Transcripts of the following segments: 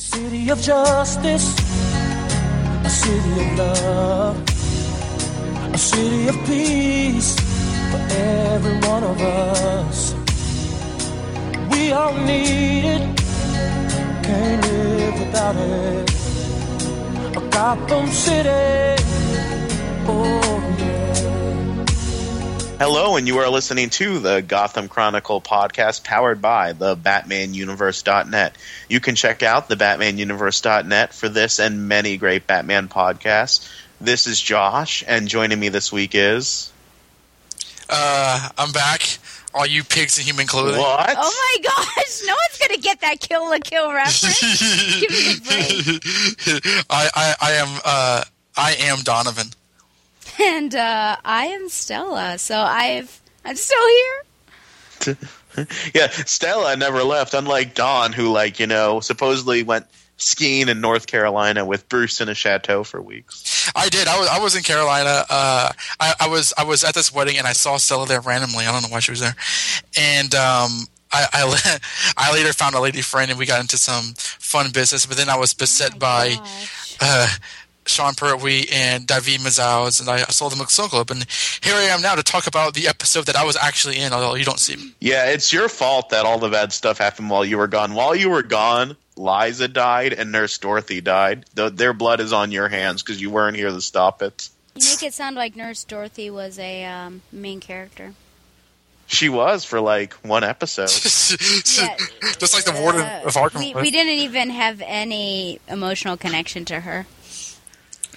city of justice, a city of love, a city of peace for every one of us. We all need it, can't live without it. A Gotham City, oh yeah. Hello, and you are listening to the Gotham Chronicle podcast powered by the BatmanUniverse.net. You can check out the BatmanUniverse.net for this and many great Batman podcasts. This is Josh, and joining me this week is. Uh, I'm back. All you pigs in human clothing. What? Oh my gosh, no one's gonna get that Kill la Kill reference. Give me a break. I, I, I am, uh, I am Donovan. And uh, I am Stella, so I've I'm still here. yeah, Stella never left, unlike Don, who, like, you know, supposedly went skiing in North Carolina with Bruce in a chateau for weeks. I did. I was, I was in Carolina. Uh, I, I was, I was at this wedding and I saw Stella there randomly. I don't know why she was there. And, um, I, I, I later found a lady friend and we got into some fun business, but then I was beset by, Gosh. uh, Sean Pertwee and David Mazouz, and I saw them at Soul Club. And here I am now to talk about the episode that I was actually in, although you don't see me. Yeah, it's your fault that all the bad stuff happened while you were gone. While you were gone, Liza died and Nurse Dorothy died. Th their blood is on your hands because you weren't here to stop it. You make it sound like Nurse Dorothy was a um, main character. She was for like one episode. Just like the warden uh, of Arkham. We, we didn't even have any emotional connection to her.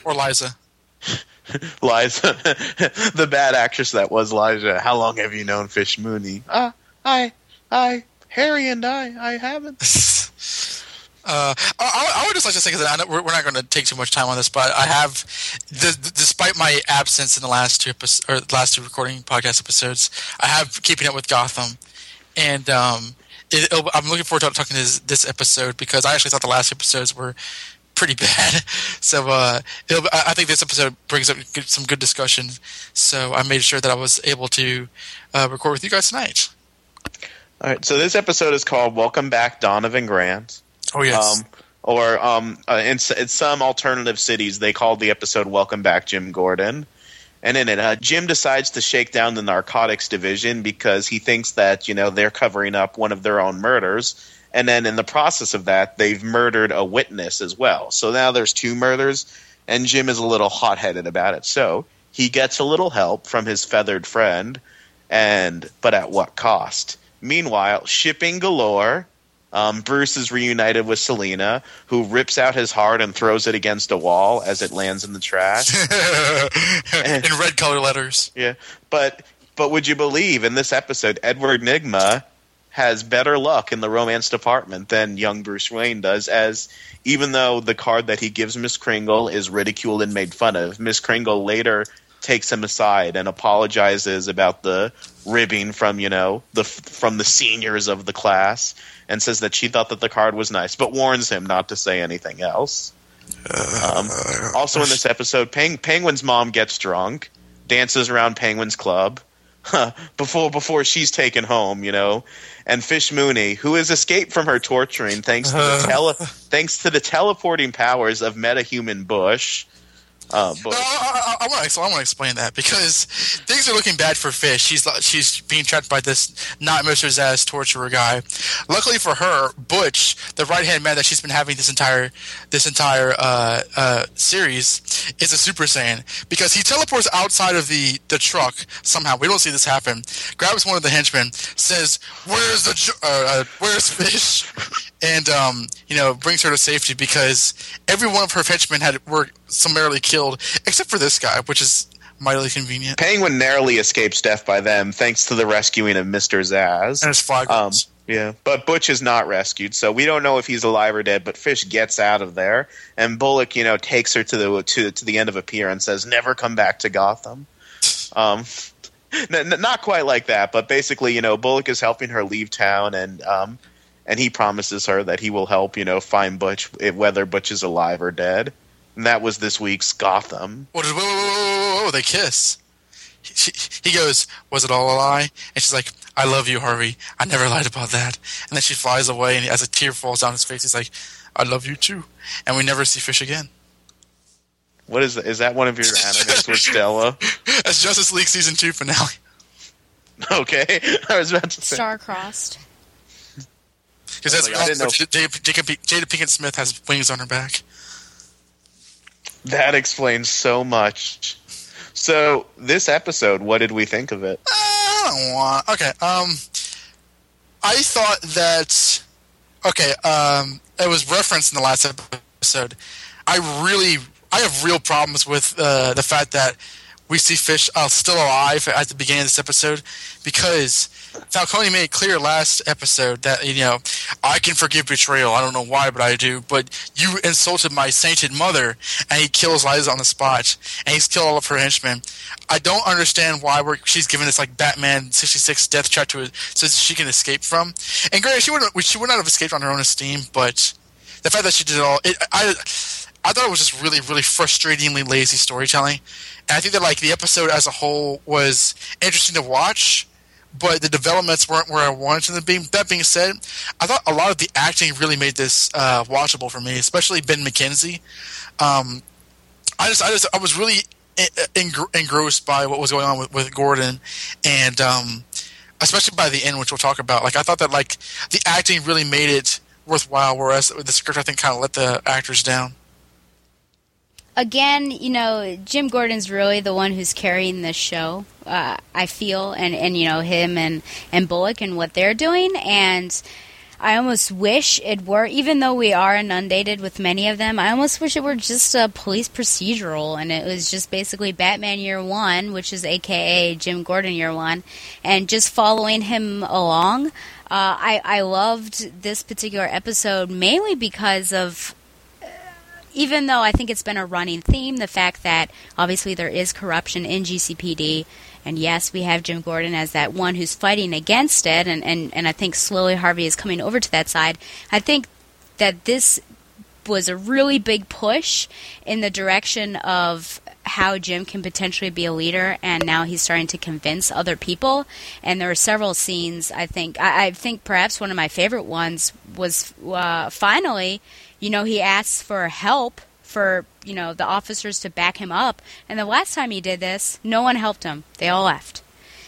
Or Liza. Liza, the bad actress that was Liza. How long have you known Fish Mooney? Uh, I, I, Harry and I, I haven't. Uh, I, I would just like to say because we're, we're not going to take too much time on this, but I have, the, despite my absence in the last two episodes, or last two recording podcast episodes, I have keeping up with Gotham, and um, it, it'll- I'm looking forward to talking this this episode because I actually thought the last episodes were pretty bad. So uh, it'll, I think this episode brings up good, some good discussion. So I made sure that I was able to uh, record with you guys tonight. All right, so this episode is called "Welcome Back, Donovan Grant." Oh yes. Um, or um, uh, in, in some alternative cities, they called the episode "Welcome Back, Jim Gordon." And in it, uh, Jim decides to shake down the narcotics division because he thinks that you know they're covering up one of their own murders, and then in the process of that, they've murdered a witness as well. So now there's two murders, and Jim is a little hot-headed about it. So he gets a little help from his feathered friend, and but at what cost? Meanwhile, shipping galore. Um, Bruce is reunited with Selina, who rips out his heart and throws it against a wall as it lands in the trash. in red color letters. yeah, but but would you believe in this episode, Edward Nygma has better luck in the romance department than young Bruce Wayne does, as even though the card that he gives Miss Kringle is ridiculed and made fun of, Miss Kringle later takes him aside and apologizes about the ribbing from you know the from the seniors of the class and says that she thought that the card was nice, but warns him not to say anything else. Um, also in this episode, Peng- Penguin's mom gets drunk, dances around Penguin's club before before she's taken home, you know. And Fish Mooney, who has escaped from her torturing thanks to the uh-huh. tele- thanks to the teleporting powers of metahuman Butch. Uh, No, I, I, I want to. I want to explain that because things are looking bad for Fish. She's she's being trapped by this not Mr. Zsasz torturer guy. Luckily for her, Butch, the right hand man that she's been having this entire this entire uh, uh, series, is a Super Saiyan because he teleports outside of the the truck somehow. We don't see this happen. Grabs one of the henchmen, says, "Where's the uh, uh, Where's Fish?" And um, you know brings her to safety because every one of her henchmen had were summarily killed except for this guy, which is mightily convenient. Penguin narrowly escapes death by them thanks to the rescuing of Mr. Zsasz. And his flag. Um, yeah, but Butch is not rescued, so we don't know if he's alive or dead. But Fish gets out of there, and Bullock, you know, takes her to the to to the end of a pier and says, "Never come back to Gotham." Um, n- n- not quite like that, but basically, you know, Bullock is helping her leave town, and um, and he promises her that he will help, you know, find Butch whether Butch is alive or dead. And that was this week's Gotham. Whoa, whoa, whoa, whoa, whoa, whoa, they kiss. She, he goes, "Was it all a lie?" And she's like, "I love you, Harvey. I never lied about that." And then she flies away, and as a tear falls down his face, he's like, "I love you too." And we never see Fish again. What is that? Is that one of your animes with Stella? That's Justice League season two finale. Okay, I was about to say. Star crossed. Because that's Like, I didn't know- Jada, Pinkett Smith has wings on her back. That explains so much. So this episode, what did we think of it? I don't want. Okay. Um, I thought that. Okay. Um, it was referenced in the last episode. I really, I have real problems with uh, the fact that we see Fish uh, still alive at the beginning of this episode because Falcone made it clear last episode that you know I can forgive betrayal. I don't know why, but I do. But you insulted my sainted mother, and he kills Liza on the spot, and he's killed all of her henchmen. I don't understand why we're, she's given this like Batman sixty six death trap to her so she can escape from. And granted, she would she would not have escaped on her own esteem, but the fact that she did it all, it, I I thought it was just really really frustratingly lazy storytelling. And I think that like the episode as a whole was interesting to watch, but the developments weren't where I wanted them to be. That being said, I thought a lot of the acting really made this uh, watchable for me, especially Ben McKenzie. Um, I just, I just, I was really engr- engrossed by what was going on with, with Gordon, and um, especially by the end, which we'll talk about. Like, I thought that like the acting really made it worthwhile, whereas the script I think kind of let the actors down. Again, you know, Jim Gordon's really the one who's carrying this show. Uh, I feel, and and you know him and and Bullock and what they're doing, and I almost wish it were, even though we are inundated with many of them, I almost wish it were just a police procedural and it was just basically Batman Year One, which is AKA Jim Gordon Year One, and just following him along. Uh, I, I loved this particular episode mainly because of even though I think it's been a running theme, the fact that obviously there is corruption in GCPD, and yes, we have Jim Gordon as that one who's fighting against it, and, and, and I think slowly Harvey is coming over to that side. I think that this was a really big push in the direction of how Jim can potentially be a leader, and now he's starting to convince other people. And there are several scenes. I think I, I think perhaps one of my favorite ones was uh, finally, you know, he asks for help for you know the officers to back him up. And the last time he did this, no one helped him. They all left,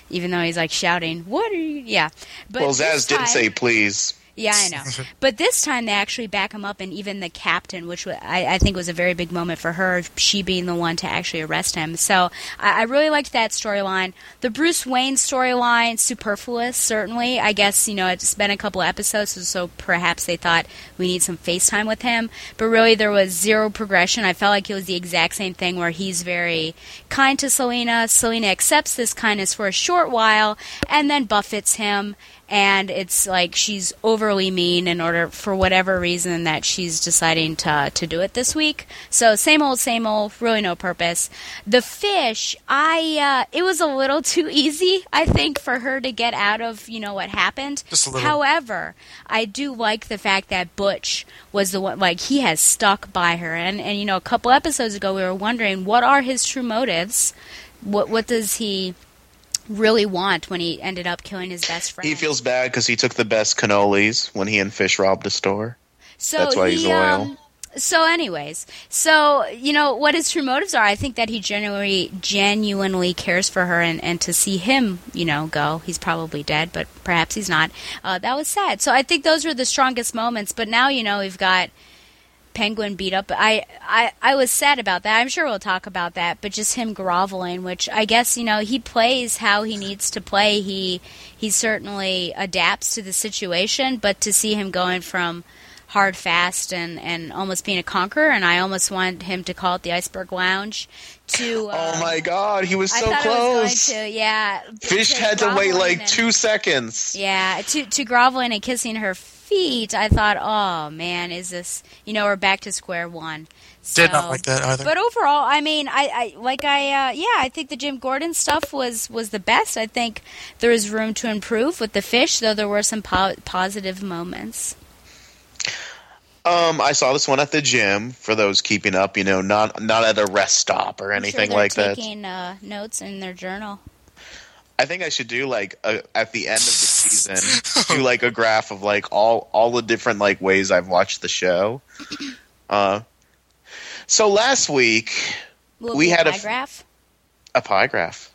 even though he's like shouting, "What are you?" Yeah, but well, Zsasz did time- say please. Yeah, I know. But this time they actually back him up, and even the captain, which I, I think was a very big moment for her, she being the one to actually arrest him. So I, I really liked that storyline. The Bruce Wayne storyline, superfluous, certainly. I guess, you know, it's been a couple episodes, so, so perhaps they thought we need some FaceTime with him. But really, there was zero progression. I felt like it was the exact same thing where he's very kind to Selina. Selina accepts this kindness for a short while and then buffets him and it's like she's overly mean in order for whatever reason that she's deciding to to do it this week. So same old, same old, really no purpose. The fish, I uh, it was a little too easy, I think, for her to get out of you know what happened. Just a little. However, I do like the fact that Butch was the one like he has stuck by her, and and you know a couple episodes ago we were wondering what are his true motives. What what does he really want when he ended up killing his best friend? He feels bad because he took the best cannolis when he and Fish robbed a store. So That's why he, he's loyal. Um, so, anyways, so you know what his true motives are. I think that he genuinely, genuinely cares for her, and, and to see him, you know, go. He's probably dead, but perhaps he's not. Uh, that was sad. So I think those were the strongest moments. But now, you know, we've got Penguin beat up. I, I I was sad about that. I'm sure we'll talk about that. But just him groveling, which I guess you know he plays how he needs to play. He he certainly adapts to the situation. But to see him going from hard, fast, and and almost being a conqueror, and I almost want him to call it the Iceberg Lounge. To uh, oh my god, he was so close. was to, yeah. Fish had to wait like and- two seconds. yeah, to to groveling and kissing her feet, I thought, oh man, is this? You know, we're back to square one. So, Did not like that either. But overall, I mean, I, I like I uh, yeah, I think the Jim Gordon stuff was was the best. I think there is room to improve with the fish, though there were some po- positive moments. Um, I saw this one at the gym for those keeping up. You know, not not at a rest stop or I'm sure anything they're like that. taking uh, notes in their journal. I think I should do like a, at the end of the season, do like a graph of like all all the different like ways I've watched the show. Uh, so last week Will We had a pie f- graph. a pie graph,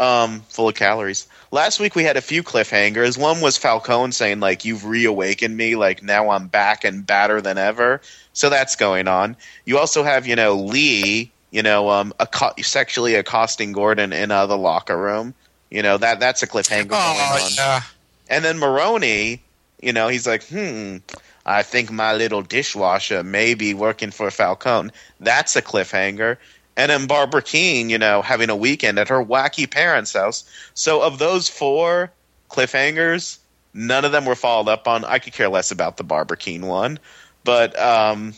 um, full of calories. Last week we had a few cliffhangers. One was Falcone saying like you've reawakened me, like now I'm back and badder than ever. So that's going on. You also have you know Lee, you know, um, acco- sexually accosting Gordon in uh, the locker room. You know that that's a cliffhanger going Oh on. yeah. And then Maroni, you know, he's like, hmm, I think my little dishwasher may be working for Falcone. That's a cliffhanger. And then Barbara Kean, you know, having a weekend at her wacky parents' house. So of those four cliffhangers, none of them were followed up on. I could care less about the Barbara Kean one. But um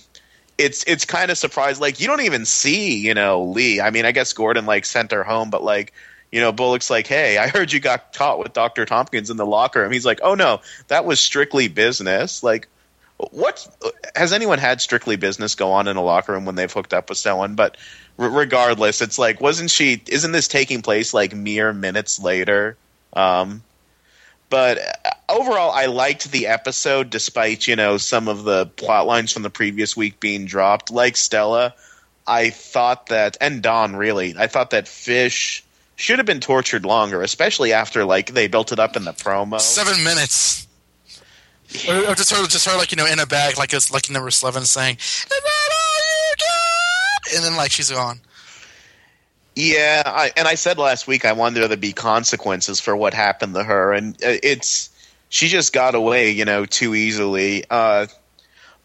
it's it's kind of surprised. Like you don't even see, you know, Lee. I mean, I guess Gordon like sent her home, but like you know, Bullock's like, "Hey, I heard you got caught with Doctor Thompkins in the locker room." He's like, "Oh no, that was strictly business." Like, what has anyone had strictly business go on in a locker room when they've hooked up with someone? But r- regardless, it's like, wasn't she? Isn't this taking place like mere minutes later? Um, but uh, overall, I liked the episode, despite you know some of the plot lines from the previous week being dropped. Like Stella, I thought that, and Don really, I thought that Fish should have been tortured longer, especially after like they built it up in the promo. Seven minutes. Or, or just her, just her, like you know, in a bag, like it's like number eleven, saying, "Is that all you got?" And then like she's gone. Yeah, I, and I said last week I wanted there to be consequences for what happened to her, and uh, it's she just got away, you know, too easily. Uh,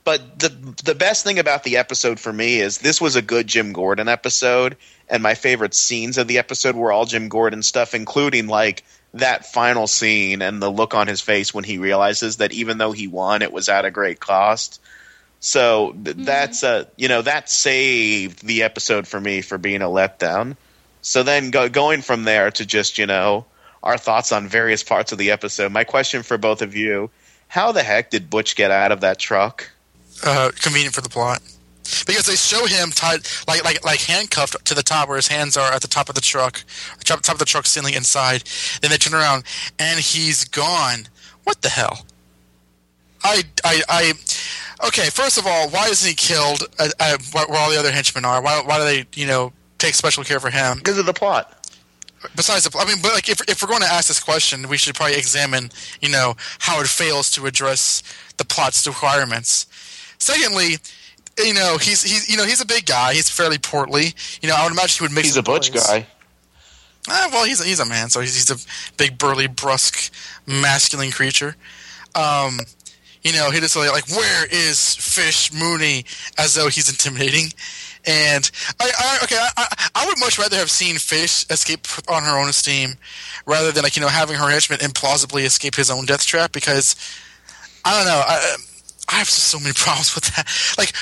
but the the best thing about the episode for me is this was a good Jim Gordon episode, and my favorite scenes of the episode were all Jim Gordon stuff, including like that final scene and the look on his face when he realizes that even though he won, it was at a great cost. So th- mm-hmm. that's a you know that saved the episode for me for being a letdown. So then go, going from there to just you know our thoughts on various parts of the episode. My question for both of you: How the heck did Butch get out of that truck? Uh, convenient for the plot. Because they show him tied, like like like handcuffed to the top, where his hands are at the top of the truck, top, top of the truck ceiling inside. Then they turn around, and he's gone. What the hell? I I I. Okay, first of all, why isn't he killed? Uh, uh, where where all the other henchmen are? Why why do they you know take special care for him? Because of the plot. besides the, I mean, but like if if we're going to ask this question, we should probably examine, you know, how it fails to address the plot's requirements. Secondly, you know, he's he's you know he's a big guy. He's fairly portly. You know, I would imagine he would make. He's a Butch guy. Ah, well, he's a, he's a man, so he's, he's a big, burly, brusque, masculine creature. Um, you know, he just like, like, where is Fish Mooney? As though he's intimidating. And I, I okay, I, I, I would much rather have seen Fish escape on her own steam, rather than like you know having her henchman implausibly escape his own death trap. Because I don't know, I, I have so many problems with that. Like,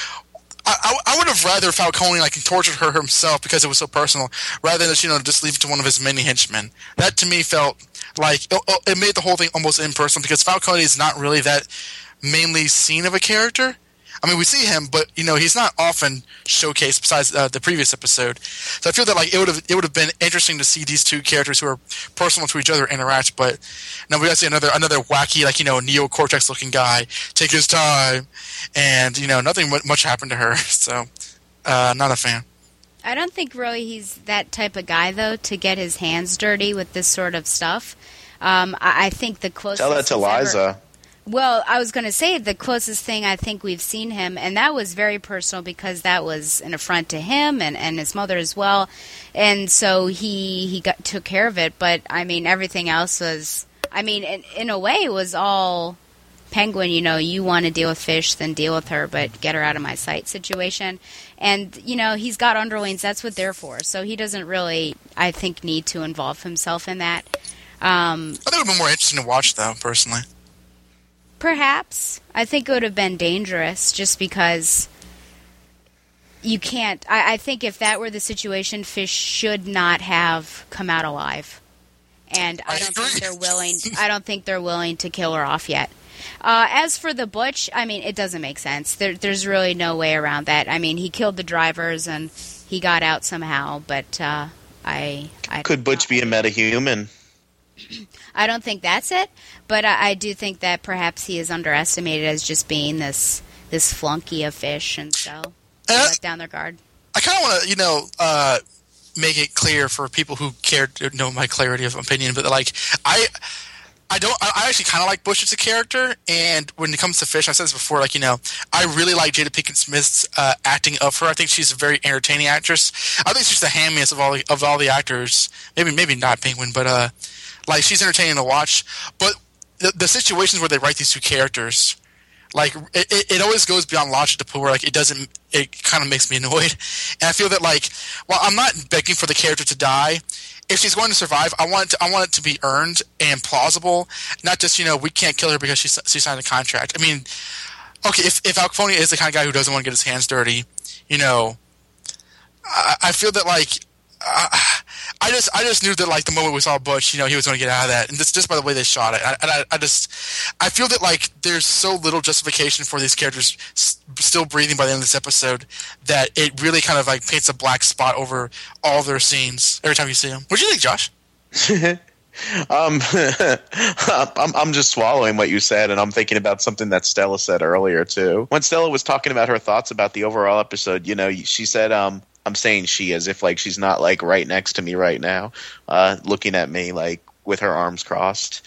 I, I, would have rather Falcone like tortured her himself because it was so personal, rather than you know just leave it to one of his many henchmen. That to me felt like it, it made the whole thing almost impersonal because Falcone is not really that mainly seen of a character. I mean, we see him, but you know he's not often showcased besides uh, the previous episode. So I feel that like it would have it would have been interesting to see these two characters who are personal to each other interact. But now we got to see another another wacky like you know neocortex looking guy take his time, and you know nothing much happened to her. So uh, not a fan. I don't think really he's that type of guy though to get his hands dirty with this sort of stuff. Um, I, I think the closest. Tell that to he's ever- Liza. Well, I was going to say the closest thing I think we've seen him, and that was very personal because that was an affront to him and, and his mother as well, and so he he got took care of it. But I mean, everything else was, I mean, in, in a way, it was all penguin. You know, you want to deal with fish, then deal with her, but get her out of my sight situation. And you know, he's got underlings. That's what they're for. So he doesn't really, I think, need to involve himself in that. Um, I think it would be more interesting to watch though, personally. Perhaps. I think it would have been dangerous just because you can't. I, I think if that were the situation, fish should not have come out alive. And I, don't think they're willing. I don't think they're willing to kill her off yet. Uh, as for the Butch, I mean, it doesn't make sense. There, there's really no way around that. I mean, he killed the drivers and he got out somehow, but uh, I, I Could Butch be a metahuman? I don't think that's it, but I, I do think that perhaps he is underestimated as just being this this flunky of fish, and so let down their guard. I kind of want to, you know, uh, make it clear for people who care to know my clarity of opinion, but like I. I don't. I I actually kind of like Butch as a character, and when it comes to Fish, I've said this before. Like you know, I really like Jada Pinkett Smith's uh, acting of her. I think she's a very entertaining actress. I think she's the hammiest of all the, of all the actors. Maybe maybe not Penguin, but uh, like she's entertaining to watch. But the, the situations where they write these two characters, like it, it, always goes beyond logic to point where like it doesn't. It kind of makes me annoyed, and I feel that like, while I'm not begging for the character to die, if she's going to survive, I want it to, I want it to be earned and plausible, not just you know we can't kill her because she she signed a contract. I mean, okay, if if Falcone is the kind of guy who doesn't want to get his hands dirty, you know, I feel that like. I, I just, I just knew that like the moment we saw Butch, you know, he was going to get out of that, and just, just by the way they shot it, and I, I just, I feel that like there's so little justification for these characters s- still breathing by the end of this episode that it really kind of like paints a black spot over all their scenes every time you see them. What do you think, Josh? Um, I'm, I'm just swallowing what you said, and I'm thinking about something that Stella said earlier too. When Stella was talking about her thoughts about the overall episode, you know, she said, um, "I'm saying she as if like she's not like right next to me right now, uh, looking at me like with her arms crossed."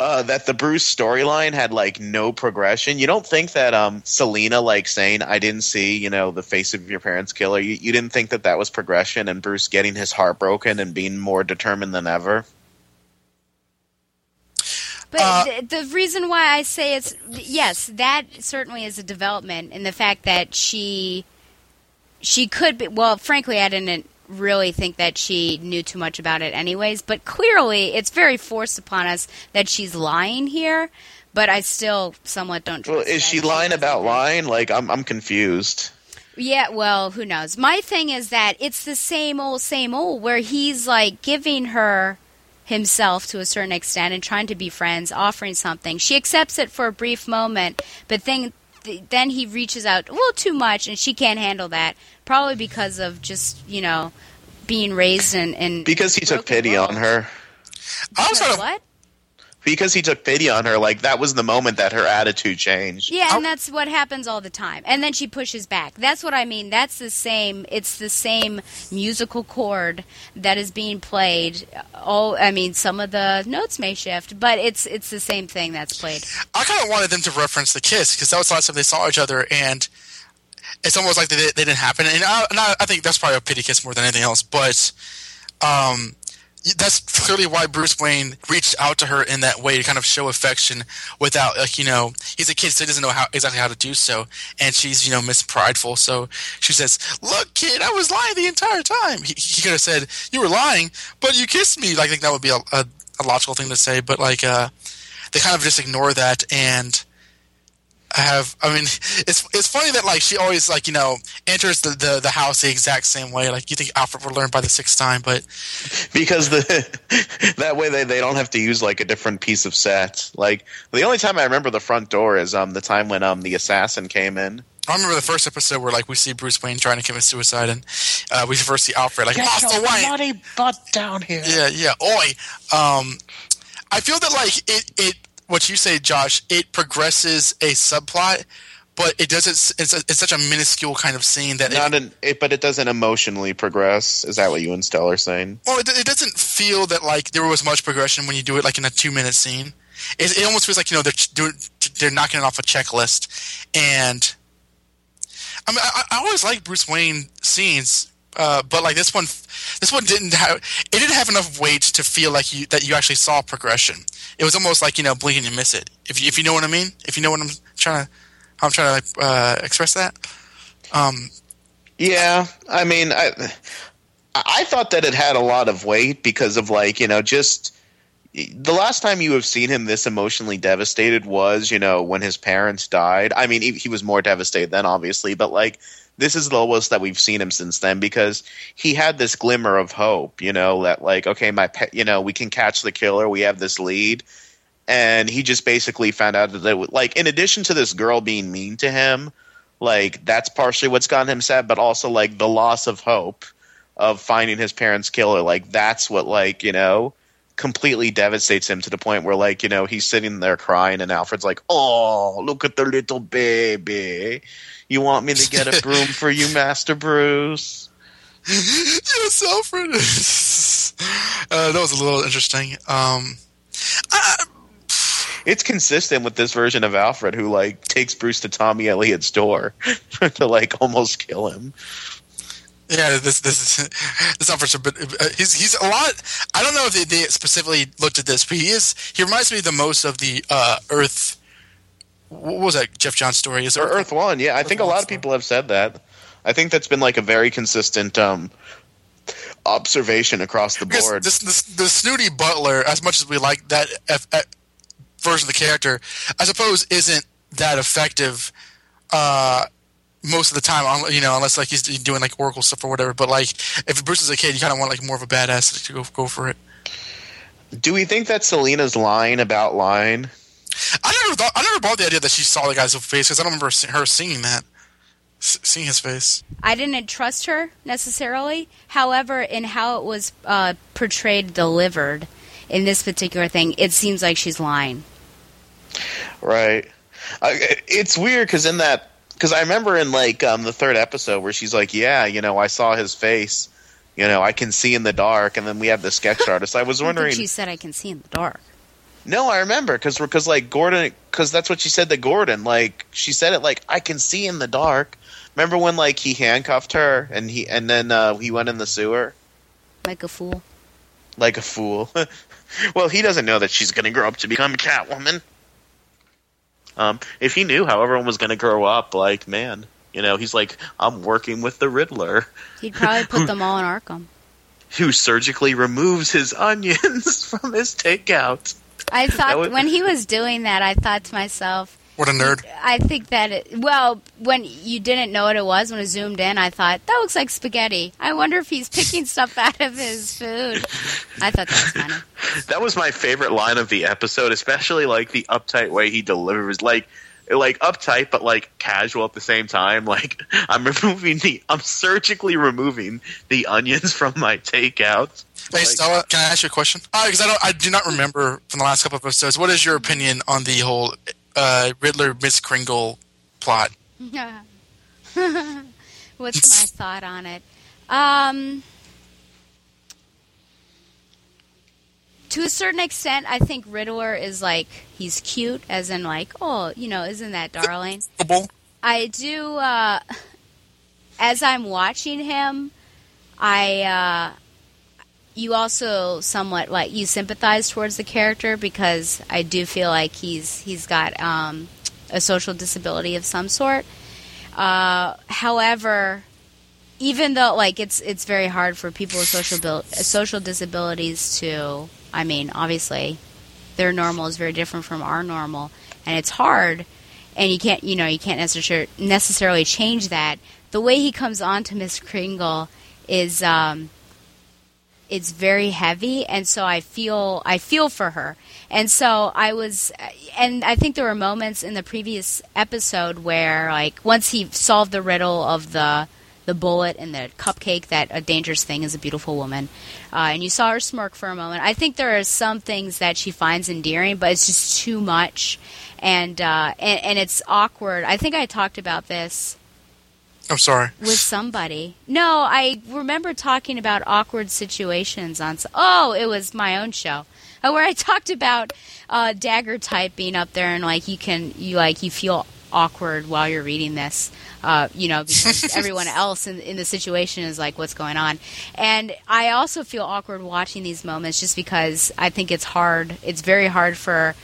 Uh, that the Bruce storyline had like no progression. You don't think that um, Selina like saying I didn't see you know the face of your parents killer. You, you didn't think that that was progression, and Bruce getting his heart broken and being more determined than ever. But Uh, the, the reason why I say it's yes, that certainly is a development in the fact that she she could be. Well, frankly, I didn't really think that she knew too much about it, anyways. But clearly, it's very forced upon us that she's lying here. But I still somewhat don't. Well, is she lying about lying? Like I'm I'm confused. Yeah, well, who knows? My thing is that it's the same old, same old, where he's like giving her himself to a certain extent and trying to be friends, offering something. She accepts it for a brief moment, but then th- then he reaches out a little too much, and she can't handle that. Probably because of just you know being raised and, in Because he took broken pity on world. her. I was Because kind of what? Because he took pity on her, like that was the moment that her attitude changed. Yeah, and that's what happens all the time. And then she pushes back. That's what I mean. That's the same. It's the same musical chord that is being played. All I mean, some of the notes may shift, but it's it's the same thing that's played. I kind of wanted them to reference the kiss because that was the last time they saw each other, and it's almost like they, they didn't happen. And I, and I, I think that's probably a pity kiss more than anything else. But um, that's clearly why Bruce Wayne reached out to her in that way to kind of show affection without, like, you know, he's a kid, so he doesn't know how exactly how to do so, and she's, you know, miss prideful. So she says, "Look, kid, I was lying the entire time." He, he could have said, "You were lying, but you kissed me." Like, I think that would be a, a, a logical thing to say, but like, uh, they kind of just ignore that and have I mean it's it's funny that like she always like you know enters the, the, the house the exact same way like you think Alfred would learn by the sixth time but Because the that way they, they don't have to use like a different piece of set. Like the only time I remember the front door is um the time when um the assassin came in. I remember the first episode where like we see Bruce Wayne trying to commit suicide and uh, we first see Alfred like Master Wayne bloody butt down here. yeah yeah oi um I feel that like it it what you say Josh it progresses a subplot but it doesn't it's, it's such a minuscule kind of scene that it, Not an, it, but it doesn't emotionally progress. Is that what you and Stella are saying? Well, it, it doesn't feel that like there was much progression when you do it like in a two minute scene. It, it almost feels like you know they're doing they're knocking it off a checklist. And I mean, I, I always like Bruce Wayne scenes, uh, but like this one, this one didn't have it didn't have enough weight to feel like you that you actually saw progression. It was almost like you know blink and miss it. If you, if you know what I mean, if you know what I'm trying to how I'm trying to uh, express that. Um, Yeah, I mean, I I thought that it had a lot of weight because of like you know just the last time you have seen him this emotionally devastated was you know when his parents died. I mean, he, he was more devastated then, obviously, but like this is the lowest that we've seen him since then because he had this glimmer of hope, you know, that like okay, my pet, you know, we can catch the killer, we have this lead. and he just basically found out that they like in addition to this girl being mean to him, like that's partially what's gotten him sad, but also like the loss of hope of finding his parents' killer. Like that's what like you know completely devastates him to the point where like you know he's sitting there crying and alfred's like oh look at the little baby you want me to get a broom for you master bruce yes, Alfred. uh, that was a little interesting. Um, I, it's consistent with this version of alfred who like takes bruce to tommy elliott's door to like almost kill him yeah, this this is this Alfred's a bit. Uh, he's he's a lot. I don't know if they, they, specifically looked at this, but he is. He reminds me the most of the uh, Earth. What was that Geoff Johns story? Is or Earth, One? Yeah, I Earth think a lot of people have said that. I think that's been like a very consistent um, observation across the because board. This, this, the snooty butler, as much as we like that F- F- version of the character, I suppose isn't that effective. Uh, most of the time, you know, unless like he's doing like Oracle stuff or whatever. But like, if Bruce is a kid, you kind of want like more of a badass to go go for it. Do we think that Selina's lying about lying? I never thought I never bought the idea that she saw the guy's face because I don't remember her seeing that, seeing his face. I didn't trust her necessarily. However, in how it was uh, portrayed, delivered in this particular thing, it seems like she's lying. Right. Uh, it's weird because in that because I remember in like um, the third episode where she's like, "Yeah, you know, I saw his face. You know, I can see in the dark." And then we have the sketch artist. I was wondering. she said, "I can see in the dark." No, I remember because because like Gordon because that's what she said to Gordon. Like she said it like I can see in the dark. Remember when like he handcuffed her and he and then uh, he went in the sewer like a fool. Like a fool. well, he doesn't know that she's going to grow up to become Catwoman. Um, if he knew how everyone was going to grow up, like man, you know, he's like, I'm working with the Riddler. He'd probably put them all in Arkham. Who surgically removes his onions from his takeout. I thought would... when he was doing that, I thought to myself, what a nerd. I think that, it, well, when you didn't know what it was, when it zoomed in, I thought, that looks like spaghetti. I wonder if he's picking stuff out of his food. I thought that was funny. That was my favorite line of the episode, especially like the uptight way he delivers. Like, like uptight but like casual at the same time like i'm removing the i'm surgically removing the onions from my takeout Hey like, Stella, can I ask you a question? Because uh, I don't, I do not remember from the last couple of episodes. What is your opinion on the whole uh, Riddler Miss Kringle plot. What's my thought on it? Um, to a certain extent, I think Riddler is like he's cute, as in like, oh, you know, isn't that darling? I do. Uh, as I'm watching him, I uh, you also somewhat like you sympathize towards the character because I do feel like he's he's got um, a social disability of some sort. Uh, however, even though like it's it's very hard for people with social bil- social disabilities to, I mean, obviously, their normal is very different from our normal, and it's hard, and you can't you know you can't necessarily necessarily change that. The way he comes on to Miss Kringle is. Um, it's very heavy and so I feel I feel for her. And so I was and I think there were moments in the previous episode where like once he solved the riddle of the the bullet and the cupcake that a dangerous thing is a beautiful woman. Uh, and you saw her smirk for a moment. I think there are some things that she finds endearing, but it's just too much, and uh, and, and it's awkward. I think I talked about this I'm sorry. With somebody. No, I remember talking about awkward situations on. Oh, it was my own show uh, where I talked about uh, dagger type being up there and like you can you like you feel awkward while you're reading this. Uh, you know, because everyone else in, in the situation is like, what's going on? And I also feel awkward watching these moments just because I think it's hard. It's very hard for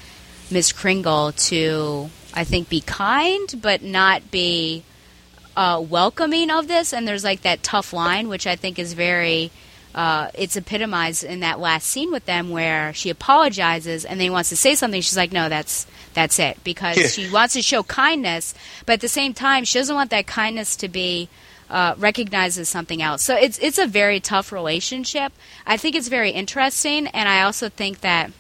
Miss Kringle to, I think, be kind, but not be uh, welcoming of this, and there's like that tough line, which I think is very. Uh, it's epitomized in that last scene with them where she apologizes and then he wants to say something. She's like, "No, that's that's it," because yeah. she wants to show kindness, but at the same time, she doesn't want that kindness to be uh, recognized as something else. So it's it's a very tough relationship. I think it's very interesting, and I also think that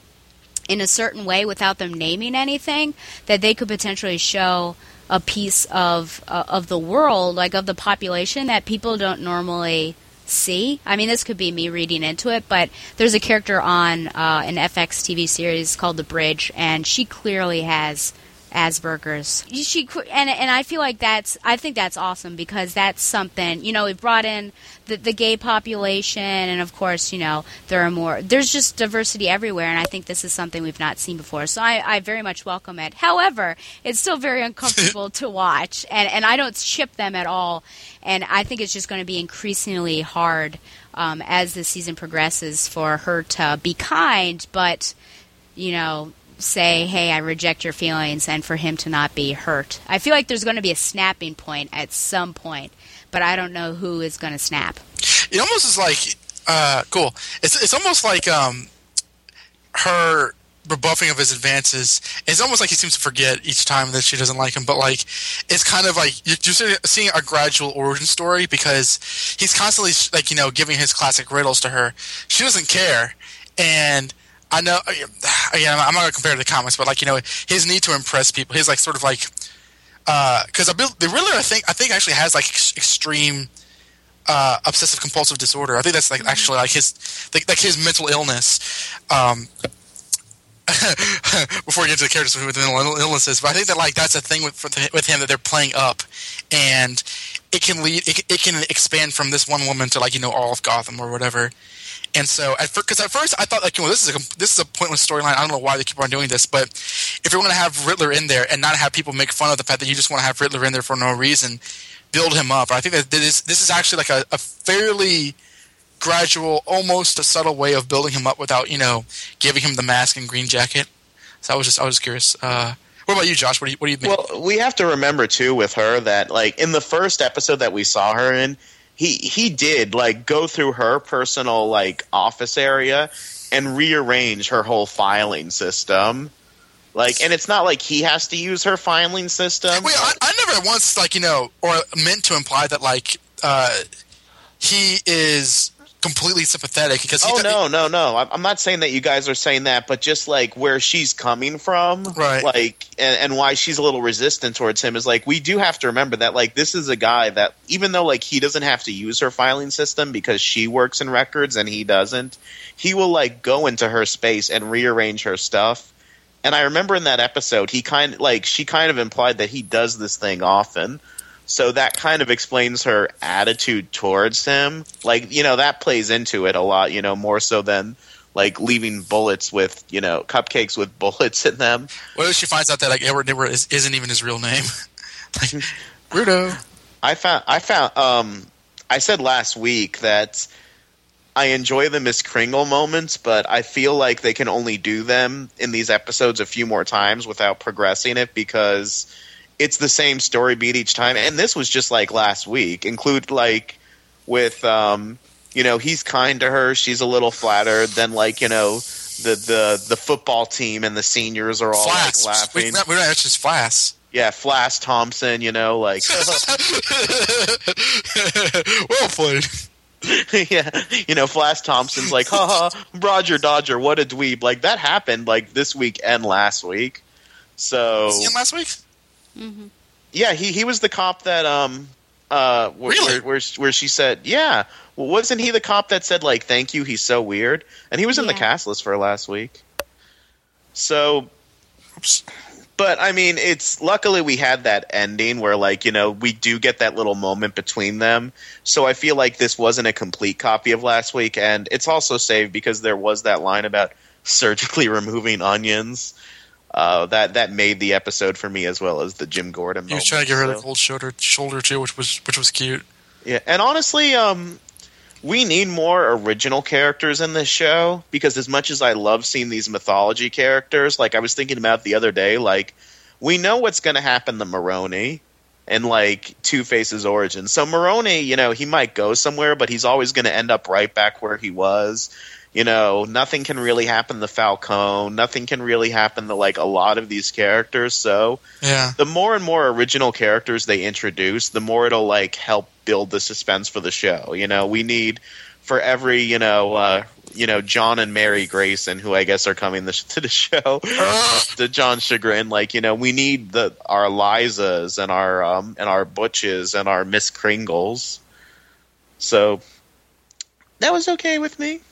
in a certain way without them naming anything that they could potentially show a piece of uh, of the world like of the population that people don't normally see? I mean this could be me reading into it but there's a character on uh, an fx tv series called the bridge and she clearly has Asperger's. She and and I feel like that's I think that's awesome because that's something you know we've brought in the the gay population and of course you know there are more there's just diversity everywhere and I think this is something we've not seen before so I, I very much welcome it. However, it's still very uncomfortable to watch and and I don't ship them at all and I think it's just going to be increasingly hard um, as the season progresses for her to be kind but you know say, hey, I reject your feelings, and for him to not be hurt. I feel like there's going to be a snapping point at some point, but I don't know who is going to snap. It almost is like, uh, cool. It's it's almost like um, her rebuffing of his advances. It's almost like he seems to forget each time that she doesn't like him. But like, it's kind of like you're just seeing a gradual origin story because he's constantly like you know giving his classic riddles to her. She doesn't care, and I know. Again, I'm not gonna compare to the comics, but like you know, his need to impress people, his like sort of like because uh, the Riddler, I think, I think actually has like ex- extreme uh, obsessive compulsive disorder. I think that's like actually like his like, like his mental illness. Um, before we get to the characters with mental illnesses, but I think that like that's a thing with with him that they're playing up, and it can lead it, it can expand from this one woman to like you know all of Gotham or whatever. And so, because at first I thought like, well, this is a this is a pointless storyline. I don't know why they keep on doing this, but if you're going to have Riddler in there and not have people make fun of the fact that you just want to have Riddler in there for no reason, build him up. I think that this this is actually like a, a fairly gradual, almost a subtle way of building him up without you know giving him the mask and green jacket. So I was just I was just curious. Uh, what about you, Josh? What do you what do you think? Well, we have to remember too with her that like in the first episode that we saw her in, he he did like go through her personal like office area and rearrange her whole filing system. Like, and it's not like he has to use her filing system. Wait, I, I never once like you know or meant to imply that like uh, he is completely sympathetic because oh no no no. I'm not saying that you guys are saying that but just like where she's coming from right. like and, and, why she's a little resistant towards him is like we do have to remember that like this is a guy that even though like he doesn't have to use her filing system because she works in records and he doesn't he will like go into her space and rearrange her stuff. And i remember in that episode he kind like she kind of implied that he does this thing often so that kind of explains her attitude towards him. Like, you know, that plays into it a lot, you know, more so than like leaving bullets with, you know, cupcakes with bullets in them. What if she finds out that like Edward Nygma is, isn't even his real name? like, Bruto. I found, I found, um, I said last week that I enjoy the Miss Kringle moments, but I feel like they can only do them in these episodes a few more times without progressing it because it's the same story beat each time. And this was just like last week. Include like with um, you know, he's kind to her, she's a little flattered. Then like you know, the the the football team and the seniors are all Flass. like laughing. We're not, it's just Flass. Yeah, Flass Thompson, you know, like well played. yeah, you know, Flass Thompson's like, haha, Roger Dodger, what a dweeb. Like that happened like this week and last week. So last week? Mm-hmm. Yeah, he he was the cop that um uh where, really? where, where, where she said yeah. Well, wasn't he the cop that said like thank you? He's so weird, and he was in yeah. the cast list for last week. So, Oops. but I mean, it's luckily we had that ending where like you know we do get that little moment between them. So I feel like this wasn't a complete copy of last week, and it's also saved because there was that line about surgically removing onions uh, that that made the episode for me as well as the Jim Gordon. He was trying to get rid of the cold shoulder shoulder too, which was which was cute. Yeah, and honestly, um, we need more original characters in this show because as much as I love seeing these mythology characters, like I was thinking about the other day, like we know what's going to happen to Maroni and like Two Face's origin. So Maroni, you know, he might go somewhere, but he's always going to end up right back where he was you know, nothing can really happen to Falcone. Nothing can really happen to like a lot of these characters. So yeah, the more and more original characters they introduce, the more it'll like help build the suspense for the show. You know, we need for every you know uh, you know John and Mary Grayson, who I guess are coming the, to the show. to John's chagrin, like you know, we need the our Lizas and our um and our Butches and our Miss Kringles. So that was okay with me.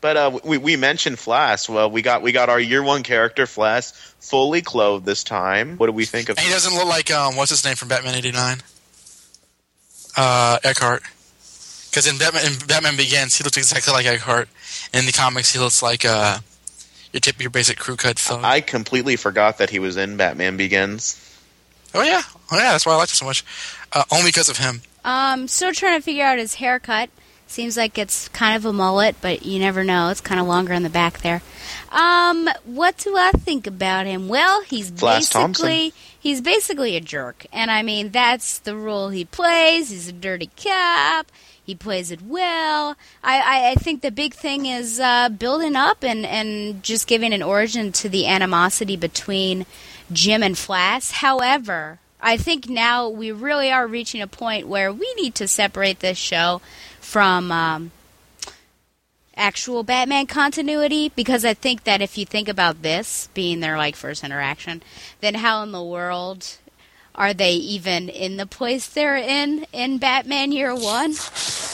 But uh, we we mentioned Flass. Well, we got we got our year one character Flass fully clothed this time. What do we think of? And he doesn't look like um, what's his name from Batman '89? Uh, Eckhardt. Because in Batman, in Batman Begins, he looks exactly like Eckhardt. In the comics, he looks like uh, your tip, your basic crew cut thug. I completely forgot that he was in Batman Begins. oh yeah, oh yeah, that's why I liked it so much. Uh, only because of him. Um, still trying to figure out his haircut. Seems like it's kind of a mullet, but you never know. It's kind of longer in the back there. Um, what do I think about him? Well, he's Flass basically he's basically a jerk, and I mean that's the role he plays. He's a dirty cop. He plays it well. I, I, I think the big thing is uh, building up and, and just giving an origin to the animosity between Jim and Flass. However, I think now we really are reaching a point where we need to separate this show from um, actual Batman continuity because I think that if you think about this being their like first interaction, then how in the world are they even in the place they're in in Batman Year One?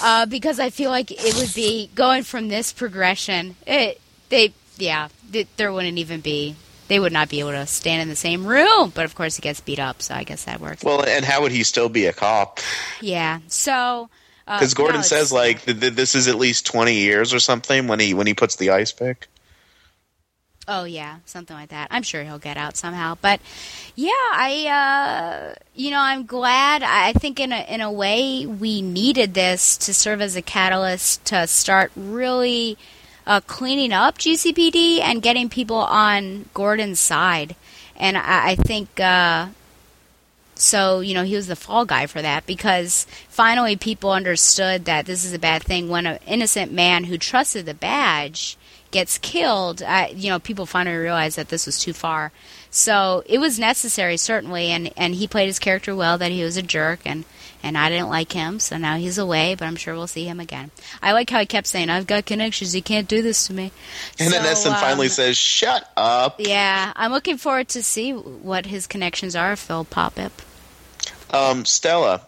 Uh, because I feel like it would be going from this progression. It they yeah th- there wouldn't even be they would not be able to stand in the same room. But of course, he gets beat up, so I guess that works. Well, and how would he still be a cop? yeah. So uh, Because Gordon no, says like th- th- this is at least twenty years or something when he when he puts the ice pick. Oh yeah, something like that. I'm sure he'll get out somehow. But yeah, I uh, you know I'm glad. I I think in a in a way we needed this to serve as a catalyst to start really uh, cleaning up GCPD and getting people on Gordon's side. And I, I think uh, so. You know he was the fall guy for that because finally people understood that this is a bad thing when an innocent man who trusted the badge gets killed, uh, you know, people finally realized that this was too far. So it was necessary, certainly, and, and he played his character well, that he was a jerk, and, and I didn't like him, so now he's away, but I'm sure we'll see him again. I like how he kept saying, I've got connections, you can't do this to me. And then So, Essen finally um, says, "Shut up." Yeah, I'm looking forward to see what his connections are, if they'll pop up. Um, Stella,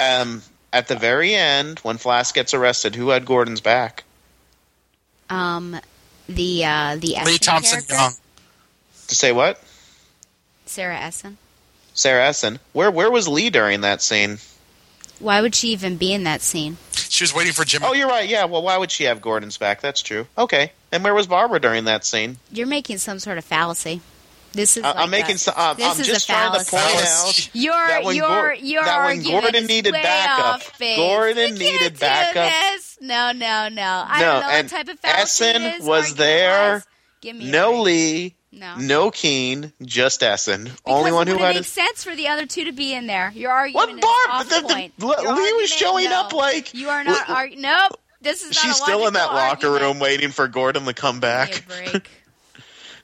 um, at the very end when Flass gets arrested, who had Gordon's back? Um, the, uh, the Essen Lee Thompson character, Young. To say what? Sarah Essen. Sarah Essen. Where where was Lee during that scene? Why would she even be in that scene? She was waiting for Jim. Oh, you're right. Yeah. Well, why would she have Gordon's back? That's true. Okay. And where was Barbara during that scene? You're making some sort of fallacy. This is. I- like I'm making. a, some, I'm, this I'm is just a trying to fallacy. point out Your that when your your that when Gordon needed backup. Gordon We needed can't do backup. this. No, no, no. I No, don't know what and type of fallacy Essen it is. was there. Give me a no break. Lee, No. no Kean, just Essen. Because Only one who wouldn't had. make his- sense for the other two to be in there. Your What argument Barb? is The- off the- point. Lee Your was showing no. up like you are not. L- nope. This is not She's a still in that locker argument. room waiting for Gordon to come back. Give me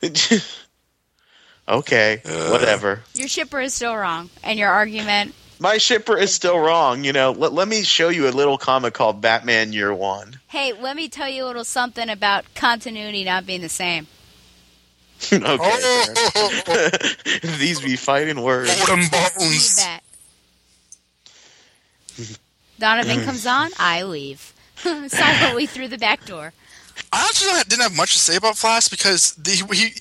break. okay, uh. whatever. Your shipper is still wrong, and your argument. My shipper is still wrong. You know, let, let me show you a little comic called Batman Year One. Hey, let me tell you a little something about continuity not being the same. Okay, Oh, fair. these be fighting words. Golden Bones. that. Donovan mm. comes on, I leave. Silently through the back door. I actually didn't have much to say about Flass because the, he,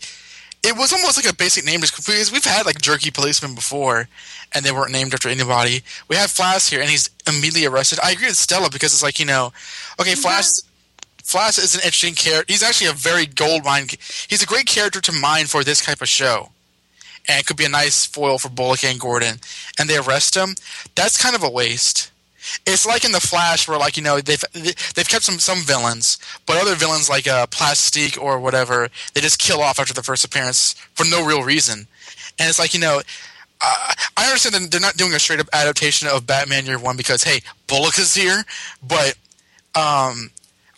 it was almost like a basic name just because we've had like jerky policemen before, and they weren't named after anybody. We have Flass here, and he's immediately arrested. I agree with Stella because it's like you know, okay, Flass. Flass is an interesting character. He's actually a very gold mine. He's a great character to mine for this type of show, and it could be a nice foil for Bullock and Gordon. And they arrest him. That's kind of a waste. It's like in the Flash, where like you know they've they've kept some some villains, but other villains like uh, Plastique or whatever, they just kill off after the first appearance for no real reason. And it's like you know, uh, I understand that they're not doing a straight up adaptation of Batman Year One because hey, Bullock is here, but um,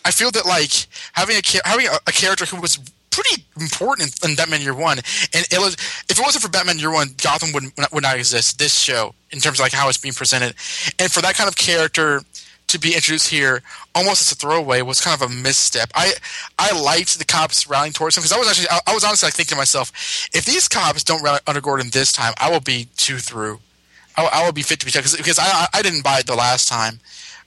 I feel that like having a having a, a character who was pretty important in, in Batman Year One, and it was if it wasn't for Batman Year One, Gotham would would not exist. This show, in terms of like how it's being presented, and for that kind of character to be introduced here almost as a throwaway was kind of a misstep. I I liked the cops rallying towards him because I was actually I, I was honestly like thinking to myself, if these cops don't rally under Gordon this time, I will be two through. I, I will be fit to be because because I I didn't buy it the last time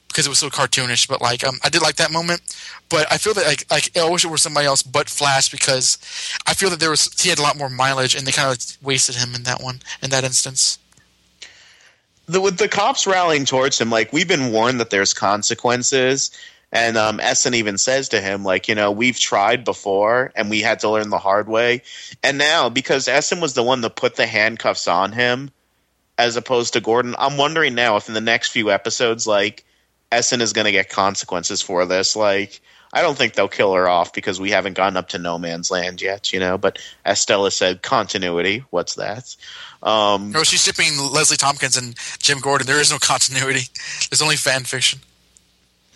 because it was so cartoonish. But like um, I did like that moment. But I feel that like like I wish it were somebody else but Flass because I feel that there was he had a lot more mileage and they kind of wasted him in that one in that instance. the, with the cops rallying towards him, like we've been warned that there's consequences, and um, Essen even says to him, like, you know, we've tried before and we had to learn the hard way, and now because Essen was the one that put the handcuffs on him, as opposed to Gordon, I'm wondering now if in the next few episodes, like, Essen is going to get consequences for this, like. I don't think they'll kill her off because we haven't gotten up to no man's land yet, you know. But as Stella said, continuity. What's that? Um, No, she's shipping Leslie Thompkins and Jim Gordon. There is no continuity. There's only fan fiction.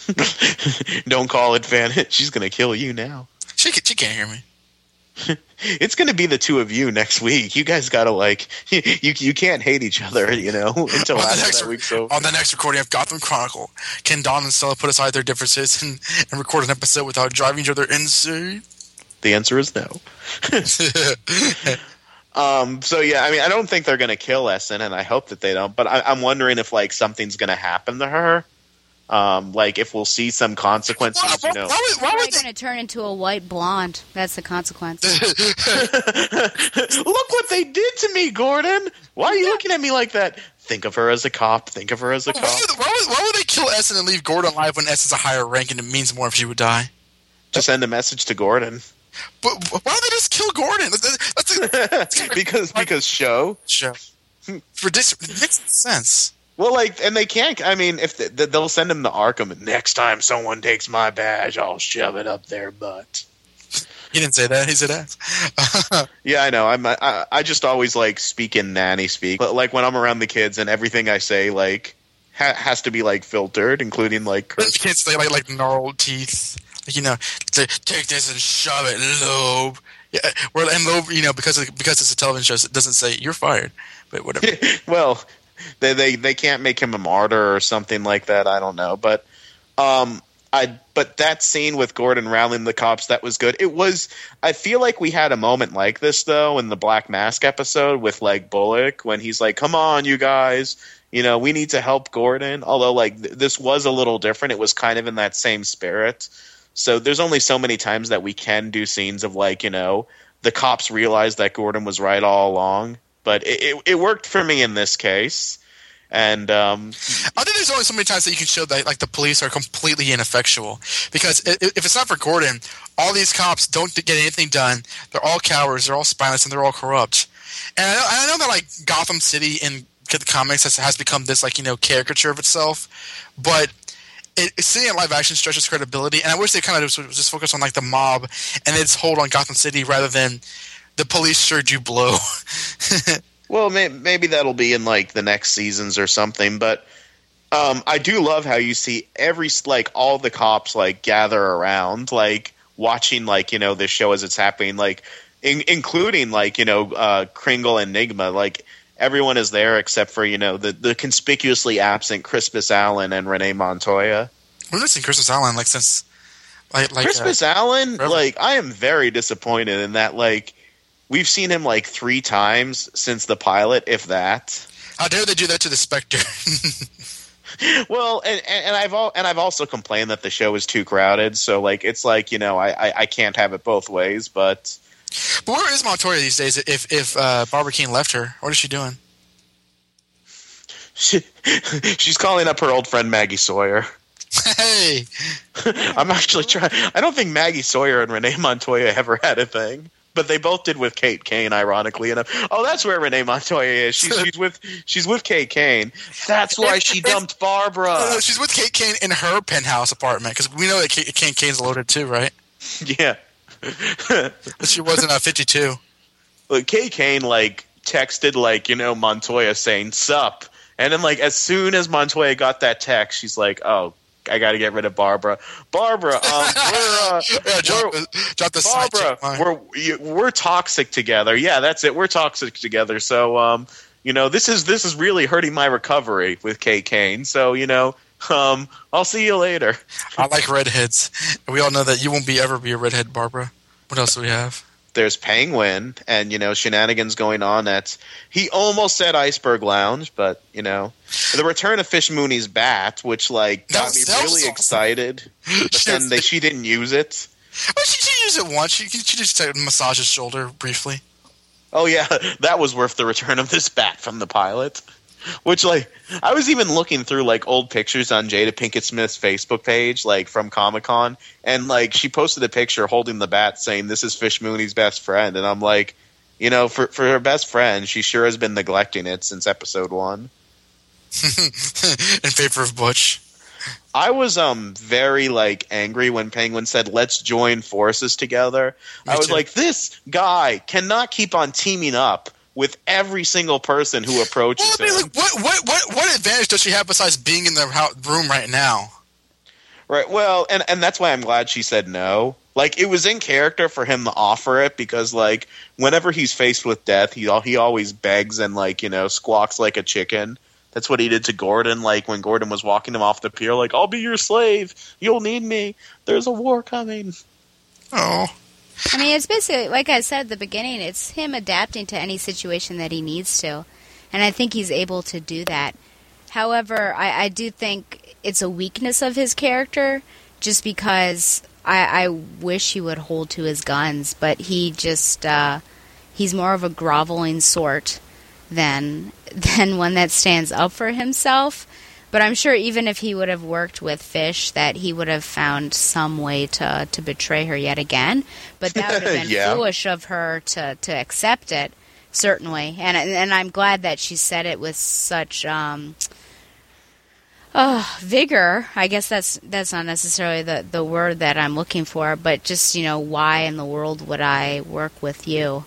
Don't call it fan. She's gonna kill you now. She she can't hear me. It's gonna be the two of you next week. You guys gotta like you you can't hate each other, you know, until On the, after next, that week's over. on the next recording of Gotham Chronicle, can Don and Stella put aside their differences and, and record an episode without driving each other insane? The answer is no. Um. So yeah, I mean, I don't think they're gonna kill Essen, and I hope that they don't. But I, I'm wondering if like something's gonna happen to her. Um, like if we'll see some consequences, why, you know. why would, why would they, going to turn into a white blonde. That's the consequence. Look what they did to me, Gordon. Why are you looking at me like that? Think of her as a cop. Think of her as a why, cop. would, why, would, why would they kill Essen and leave Gordon alive when Essen's a higher rank and it means more if she would die? To send a message to Gordon. But why don't they just kill Gordon? That's, that's a because because show. show. For this, it makes sense. Well, like, and they can't. I mean, if they, they'll send him to Arkham, and next time someone takes my badge, I'll shove it up their butt. He didn't say that. He said ass. Yeah, I know. I'm. I, I just always like speak in nanny speak, but like when I'm around the kids, and everything I say like ha- has to be like filtered, including like curse. Kids say like like gnarled teeth. Like, you know, take this and shove it, Loeb. Yeah, well, and Loeb, you know, because of, because it's a television show, it doesn't say you're fired, but whatever. well, they, they they can't make him a martyr or something like that. I don't know, but um, I but that scene with Gordon rallying the cops that was good. It was. I feel like we had a moment like this though in the Black Mask episode with like Bullock when he's like, "Come on, you guys." You know, we need to help Gordon. Although, like, th- this was a little different. It was kind of in that same spirit. So there's only so many times that we can do scenes of like, you know, the cops realized that Gordon was right all along. But it, it, it worked for me in this case. And um, I think there's only so many times that you can show that like the police are completely ineffectual because if it's not for Gordon, all these cops don't get anything done. They're all cowards. They're all spineless, and they're all corrupt. And I know, I know that like Gotham City in the comics has, has become this like you know caricature of itself, but it, seeing it live action stretches credibility. And I wish they kind of just, just focus on like the mob and its hold on Gotham City rather than the police sure you blow. Well, may, maybe that'll be in like the next seasons or something. But um, I do love how you see every like all the cops like gather around, like watching like you know this show as it's happening, like in, including like you know uh, Kringle and Nygma, like. Everyone is there except for you know the, the conspicuously absent Crispus Allen and Renee Montoya. We've not seen Crispus Allen like since like like uh, Crispus Allen, like I am very disappointed in that. Like we've seen him like three times since the pilot, if that. how dare they do that to the Spectre? Well, and, and, and I've all, and I've also complained that the show is too crowded. So like it's like you know I, I, I can't have it both ways. But but where is Montoya these days? If if uh, Barbara Kean left her, what is she doing? she, she's calling up her old friend Maggie Sawyer. Hey, I'm actually trying. I don't think Maggie Sawyer and Renee Montoya ever had a thing. But they both did with Kate Kane, ironically enough. Oh, that's where Renee Montoya is. She's, she's with she's with Kate Kane. That's why she dumped Barbara. Uh, she's with Kate Kane in her penthouse apartment because we know that Kate, Kate Kane's loaded too, right? Yeah. But she wasn't uh, 52. Look, Kate Kane like texted like you know Montoya saying "sup," and then like as soon as Montoya got that text, she's like, "Oh, I got to get rid of Barbara." Barbara, um, we're uh, Yeah, drop, we're, drop the Barbara, we're we're toxic together. Yeah, that's it. We're toxic together. So um, you know, this is this is really hurting my recovery with Kate Kane. So you know, Um, I'll see you later. I like redheads. We all know that you won't be ever be a redhead, Barbara. What else do we have? There's Penguin, and you know shenanigans going on at. He almost said Iceberg Lounge, but you know the return of Fish Mooney's bat, which like got me really awesome. excited. But She then they, she didn't use it. Oh, she, she used it once. She, she just massaged his shoulder briefly. Oh yeah, that was worth the return of this bat from the pilot. Which like I was even looking through like old pictures on Jada Pinkett Smith's Facebook page, like from Comic Con, and like she posted a picture holding the bat saying this is Fish Mooney's best friend, and I'm like, you know, for for her best friend, she sure has been neglecting it since episode one. in favor of Butch. I was um very like angry when Penguin said let's join forces together. Me I was too. like this guy cannot keep on teaming up with every single person who approaches Well, I mean, him. like, what, what, what, what advantage does she have besides being in the room right now? Right. Well, and and that's why I'm glad she said no. Like it was in character for him to offer it because like whenever he's faced with death, he he always begs and like, you know, squawks like a chicken. That's what he did to Gordon like when Gordon was walking him off the pier like, "I'll be your slave. You'll need me. There's a war coming." Oh, I mean, it's basically like I said at the beginning. It's him adapting to any situation that he needs to, and I think he's able to do that. However, I, I do think it's a weakness of his character, just because I, I wish he would hold to his guns, but he just uh, he's more of a groveling sort than than one that stands up for himself. But I'm sure even if he would have worked with Fish, that he would have found some way to to betray her yet again. But that would have been Yeah. foolish of her to to accept it, certainly. And and I'm glad that she said it with such um, oh, vigor. I guess that's that's not necessarily the the word that I'm looking for, but just you know, why in the world would I work with you?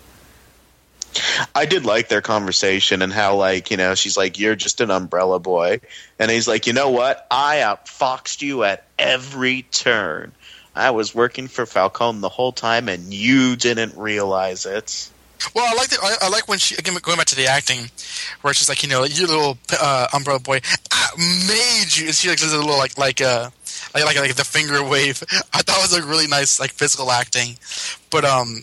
I did like their conversation and how like, you know, she's like, "You're just an umbrella boy." And he's like, "You know what? I outfoxed you at every turn. I was working for Falcone the whole time and you didn't realize it." well, I like the, I, I like when she again going back to the acting, where she's like, you know, you little uh, umbrella boy, I made you. And she like does a little like like uh like like like the finger wave. I thought it was like really nice like physical acting, but um.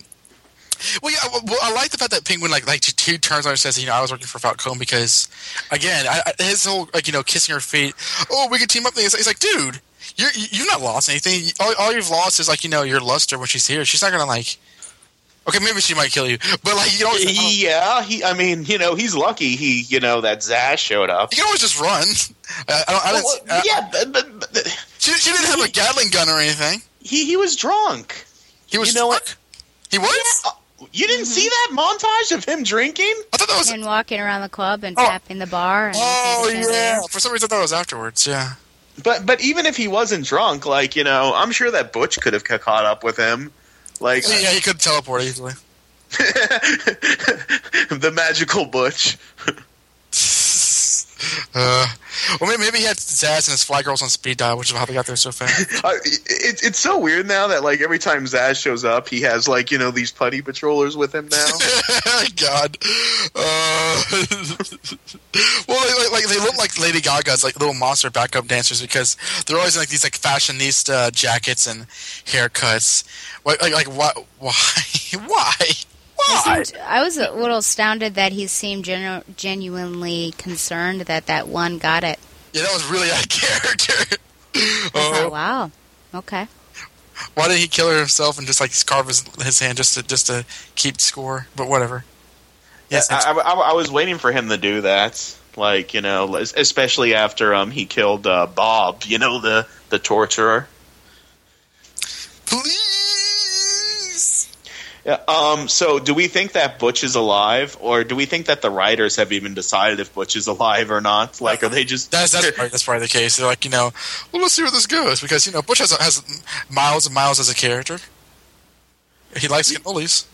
Well, yeah. Well, I like the fact that Penguin like like he turns on her and says, you know, I was working for Falcone because, again, I, his whole like you know kissing her feet. Oh, we can team up. Thing. It's, it's like, dude, you're you've not lost anything. All, all you've lost is like you know your luster when she's here. She's not gonna like. Okay, maybe she might kill you, but like you know, you Yeah, he. I mean, you know, he's lucky. He, you know, that Zsasz showed up. You can always just run. I, I don't, I Well, yeah, but, but, but she, she didn't have a Gatling gun or anything. he he was drunk. He was. You know what? He was. Uh, You didn't see that montage of him drinking? I thought that was. And walking around the club and Oh. tapping the bar. And Oh looking at the yeah. For some reason, I thought it was afterwards. Yeah. But but even if he wasn't drunk, like you know, I'm sure that Butch could have caught up with him. Like Yeah, he could teleport easily. the magical Butch. Uh, well, maybe, maybe he had Zsasz and his fly girls on speed dial, which is how they got there so fast. Uh, it, it's so weird now that like every time Zsasz shows up, he has like you know these putty patrollers with him now. God. Uh, well, they, like, like they look like Lady Gaga's like little monster backup dancers because they're always in like these like fashionista jackets and haircuts. Like, like, like why? Why? Why? I, seemed, I was a little astounded that he seemed genu- genuinely concerned that that one got it. Yeah, that was really out of character. Oh, wow, okay. why did he kill himself and just like carve his, his hand just to just to keep score? But whatever. Yes, I, I, I- I was waiting for him to do that. Like you know, especially after um he killed uh, Bob. You know the the torturer. please. Yeah. Um. So, do we think that Butch is alive, or do we think that the writers have even decided if Butch is alive or not? Like, are they just That's that's probably, that's probably the case. They're like, you know, well, let's see where this goes because you know Butch has has miles and miles as a character. He likes cannolis.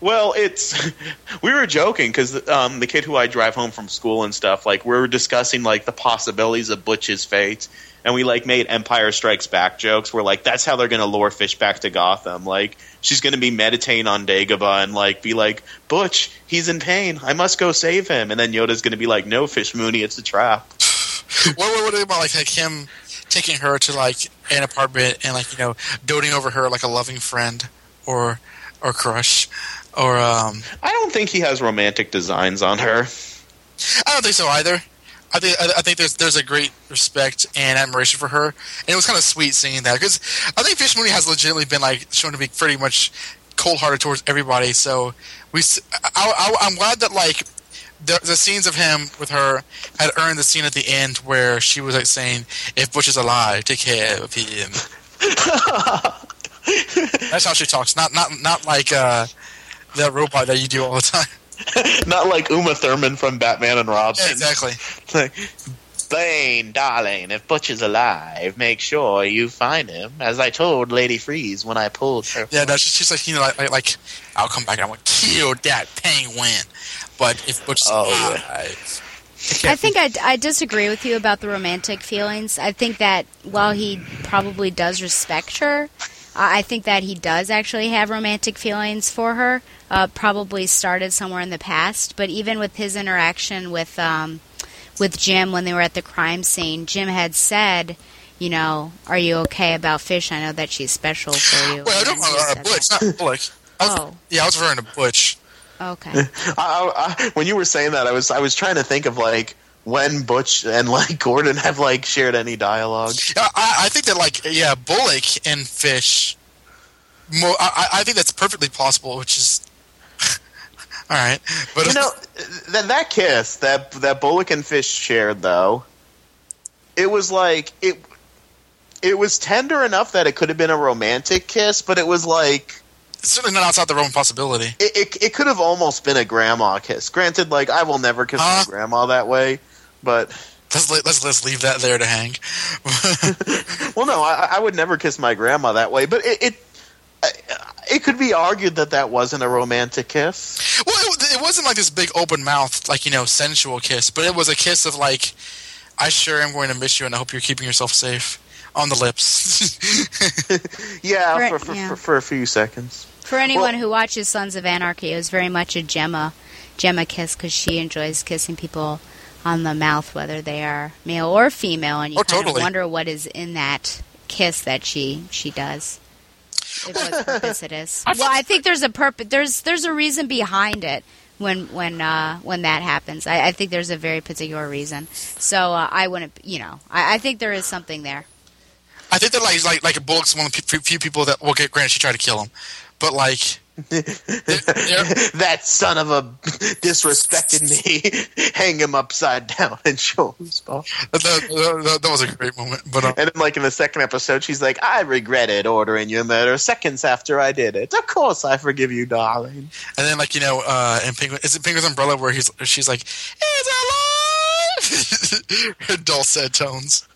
Well, it's we were joking because um, the kid who I drive home from school and stuff, like we were discussing like the possibilities of Butch's fate, and we like made Empire Strikes Back jokes. We're like, that's how they're gonna lure Fish back to Gotham. Like she's gonna be meditating on Dagobah and like be like, Butch, he's in pain. I must go save him. And then Yoda's gonna be like, No, Fish Mooney, it's a trap. what about like, like him taking her to like an apartment and like you know doting over her like a loving friend or or crush or um I don't think he has romantic designs on her. I don't think so either. I think I I think there's there's a great respect and admiration for her, and it was kind of sweet seeing that because I think Fish Mooney has legitimately been like shown to be pretty much cold hearted towards everybody. So we, I, am glad that like the, the scenes of him with her had earned the scene at the end where she was like saying, "If Butch is alive, take care of him." That's how she talks. Not not not like uh, that robot that you do all the time. Not like Uma Thurman from Batman and Robin. Yeah, exactly. Like, Bane, darling, if Butch is alive, make sure you find him, as I told Lady Freeze when I pulled her. Yeah, no, she's, she's like you know, like, like, like I'll come back and I'm gonna kill that penguin. But if Butch is Oh, yeah. alive, I think I, I disagree with you about the romantic feelings. I think that while he probably does respect her, I I think that he does actually have romantic feelings for her. Uh, probably started somewhere in the past, but even with his interaction with um, with Jim when they were at the crime scene, Jim had said, "You know, are you okay about Fish? I know that she's special for you." well, I don't And he uh, Butch, that. not Bullock. I was, Oh, Yeah, I was referring to Butch. okay. I, I, I, when you were saying that, I was I was trying to think of like when Butch and like Gordon have like shared any dialogue. I, I think that like yeah, Bullock and Fish. Mo- I, I think that's perfectly possible, which is all right. But You know that that kiss that that Bullock and Fish shared though, it was like it. It was tender enough that it could have been a romantic kiss, but it was like it's certainly not outside the realm of possibility. it, it, it could have almost been a grandma kiss. Granted, like I will never kiss Huh? my grandma that way, but Let's let- let's let's leave that there to hang. well, no, I, I would never kiss my grandma that way. But it, it it could be argued that that wasn't a romantic kiss. Well, it, it wasn't like this big open mouth, like you know, sensual kiss, but it was a kiss of like, I sure am going to miss you, and I hope you're keeping yourself safe on the lips. Yeah, Right, for for, yeah. for for a few seconds. For anyone Well- who watches Sons of Anarchy, it was very much a Gemma, Gemma kiss because she enjoys kissing people on the mouth, whether they are male or female, and you Oh, kind totally. of wonder what is in that kiss that she she does. If what purpose it is. Well, I think there's a purpose. There's there's a reason behind it when when uh, when that happens. I, I think there's a very particular reason. So uh, I wouldn't, you know, I, I think there is something there. I think that like like like a Bullock's one of the few people that well, get granted she tried to kill him, but like. that son of a disrespected me. Hang him upside down and show him his ball. that, that, that was a great moment, but um, And then, like in the second episode, she's like, "I regretted ordering your murder seconds after I did it. Of course, I forgive you, darling." And then, like you know, uh, in Penguin, is it Penguin's Umbrella where he's she's like, "It's alive." Her dulcet tones.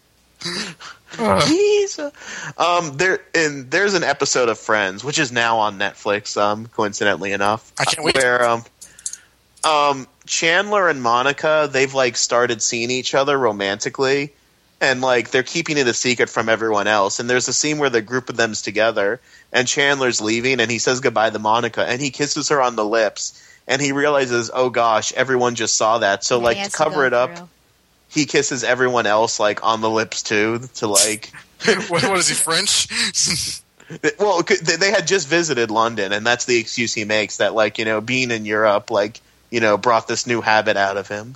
A- um there and there's an episode of Friends which is now on Netflix. Um, coincidentally enough, I can't wait. Where um, um Chandler and Monica they've like started seeing each other romantically, and like they're keeping it a secret from everyone else. And there's a scene where the group of them's together, and Chandler's leaving, and he says goodbye to Monica, and he kisses her on the lips. And he realizes, oh gosh, everyone just saw that. So, Yeah, like, to has to cover it up, through. He kisses everyone else, like, on the lips too, to like, what, what is he French? well, they had just visited London, and that's the excuse he makes that, like, you know, being in Europe, like, you know, brought this new habit out of him.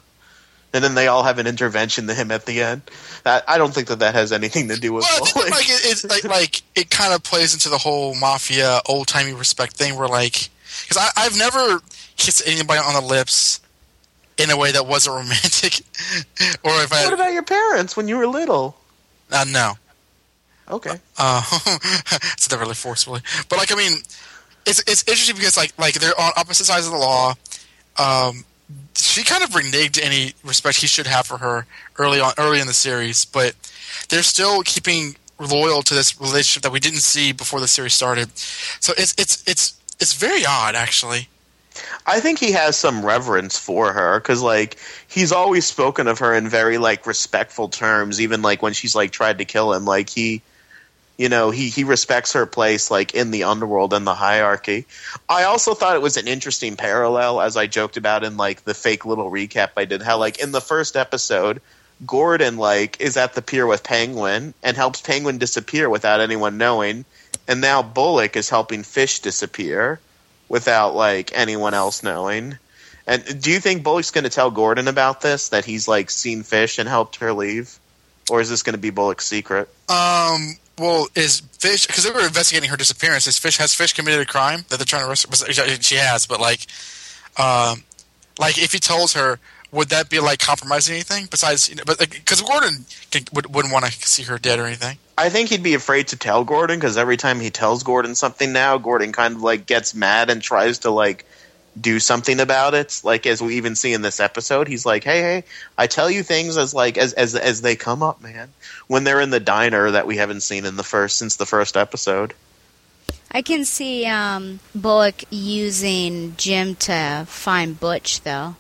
And then they all have an intervention to him at the end. I, I don't think that that has anything to do with well, bullying. like it, it's like like it kind of plays into the whole mafia old timey respect thing, where like because I've never kissed anybody on the lips in a way that wasn't romantic, or if I What about your parents when you were little? uh, no. Okay. Uh, it's never really forcefully, but like I mean, it's it's interesting because like like they're on opposite sides of the law. Um, she kind of reneged any respect he should have for her early on, early in the series, but they're still keeping loyal to this relationship that we didn't see before the series started. So it's it's it's it's very odd, actually. I think he has some reverence for her because, like, he's always spoken of her in very like respectful terms. Even like when she's like tried to kill him, like he, you know, he he respects her place like in the underworld and the hierarchy. I also thought it was an interesting parallel, as I joked about in like the fake little recap I did. How like in the first episode, Gordon like is at the pier with Penguin and helps Penguin disappear without anyone knowing, and now Bullock is helping Fish disappear without like anyone else knowing. And do you think Bullock's going to tell Gordon about this that he's like seen Fish and helped her leave, or is this going to be Bullock's secret? Um. Well, is Fish because they were investigating her disappearance? Is Fish has Fish committed a crime that they're trying to arrest? She has, but like, um, like if he tells her, would that be like compromising anything? Besides, you know, but because like, Gordon can, would, wouldn't want to see her dead or anything. I think he'd be afraid to tell Gordon because every time he tells Gordon something now, Gordon kind of like gets mad and tries to like do something about it. Like as we even see in this episode, he's like, "Hey, hey, I tell you things as like as as as they come up, man." When they're in the diner that we haven't seen in the first since the first episode. I can see um, Bullock using Jim to find Butch, though.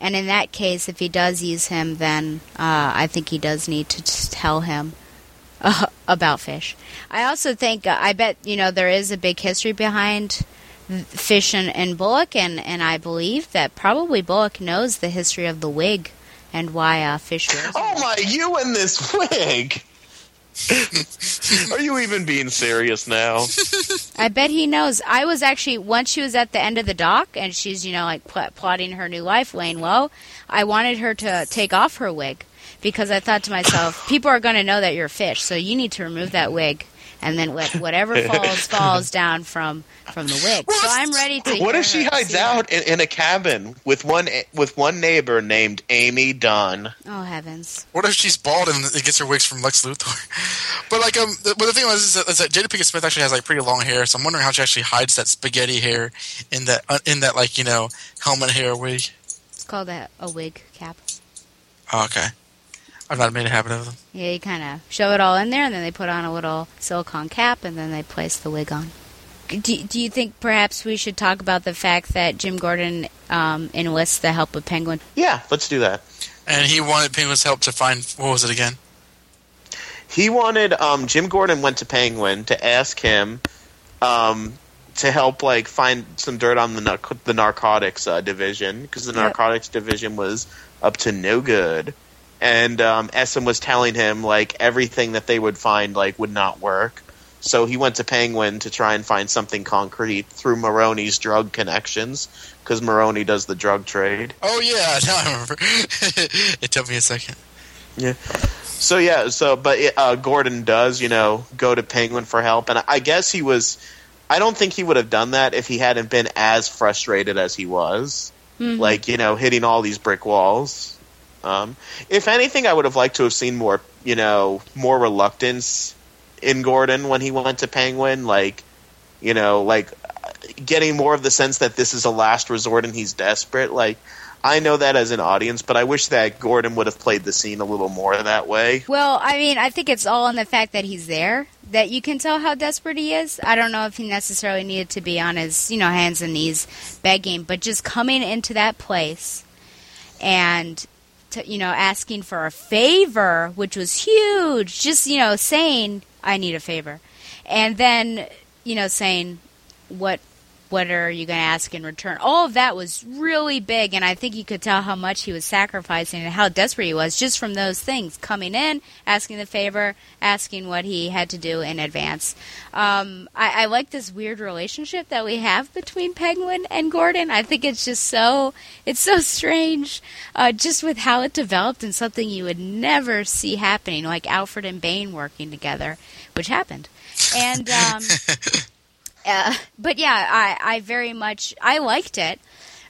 And in that case, if he does use him, then uh, I think he does need to tell him uh, about Fish. I also think, uh, I bet, you know, there is a big history behind Fish and, and Bullock, and, and I believe that probably Bullock knows the history of the wig and why uh, Fish wears Oh my, you and this wig! Are you even being serious now? I bet he knows. I was actually once she was at the end of the dock and she's you know like pl- plotting her new life, laying low. I wanted her to take off her wig because I thought to myself, people are going to know that you're a fish, so you need to remove that wig and then let whatever falls falls down from from the wig. So I'm ready to. What hear if she hides see out in, in a cabin with one with one neighbor named Amy Dunne? Oh heavens! What if she's bald and it gets her wigs from Lex Luthor? but like, um, the, but the thing was is that, is that Jada Pinkett Smith actually has like pretty long hair, so I'm wondering how she actually hides that spaghetti hair in that uh, in that like you know helmet hair wig. It's called a, a wig cap. Oh, okay, I've not made a habit of them. Yeah, you kind of shove it all in there, and then they put on a little silicone cap, and then they place the wig on. Do, do you think perhaps we should talk about the fact that Jim Gordon um, enlists the help of Penguin? Yeah, let's do that. And he wanted Penguin's help to find what was it again? He wanted um, Jim Gordon went to Penguin to ask him um, to help like find some dirt on the nar- the narcotics uh, division because the Yep. narcotics division was up to no good, and um, Essen was telling him like everything that they would find like would not work. So he went to Penguin to try and find something concrete through Maroni's drug connections because Maroney does the drug trade. Oh yeah, now I remember. it took me a second. Yeah. So yeah, so but it, uh, Gordon does, you know, go to Penguin for help, and I guess he was. I don't think he would have done that if he hadn't been as frustrated as he was, Mhm. like you know, hitting all these brick walls. Um, if anything, I would have liked to have seen more, you know, more reluctance in Gordon when he went to Penguin, like, you know, like getting more of the sense that this is a last resort and he's desperate. Like, I know that as an audience, but I wish that Gordon would have played the scene a little more that way. Well, I mean, I think it's all in the fact that he's there that you can tell how desperate he is. I don't know if he necessarily needed to be on his, you know, hands and knees begging, but just coming into that place and to, you know, asking for a favor, which was huge. Just, you know, saying I need a favor. And then, you know, saying what what are you going to ask in return? All of that was really big, and I think you could tell how much he was sacrificing and how desperate he was just from those things coming in, asking the favor, asking what he had to do in advance. Um, I, I like this weird relationship that we have between Penguin and Gordon. I think it's just so it's so strange, uh, just with how it developed and something you would never see happening, like Alfred and Bane working together, which happened, and. Um, uh, but yeah, I, I very much I liked it,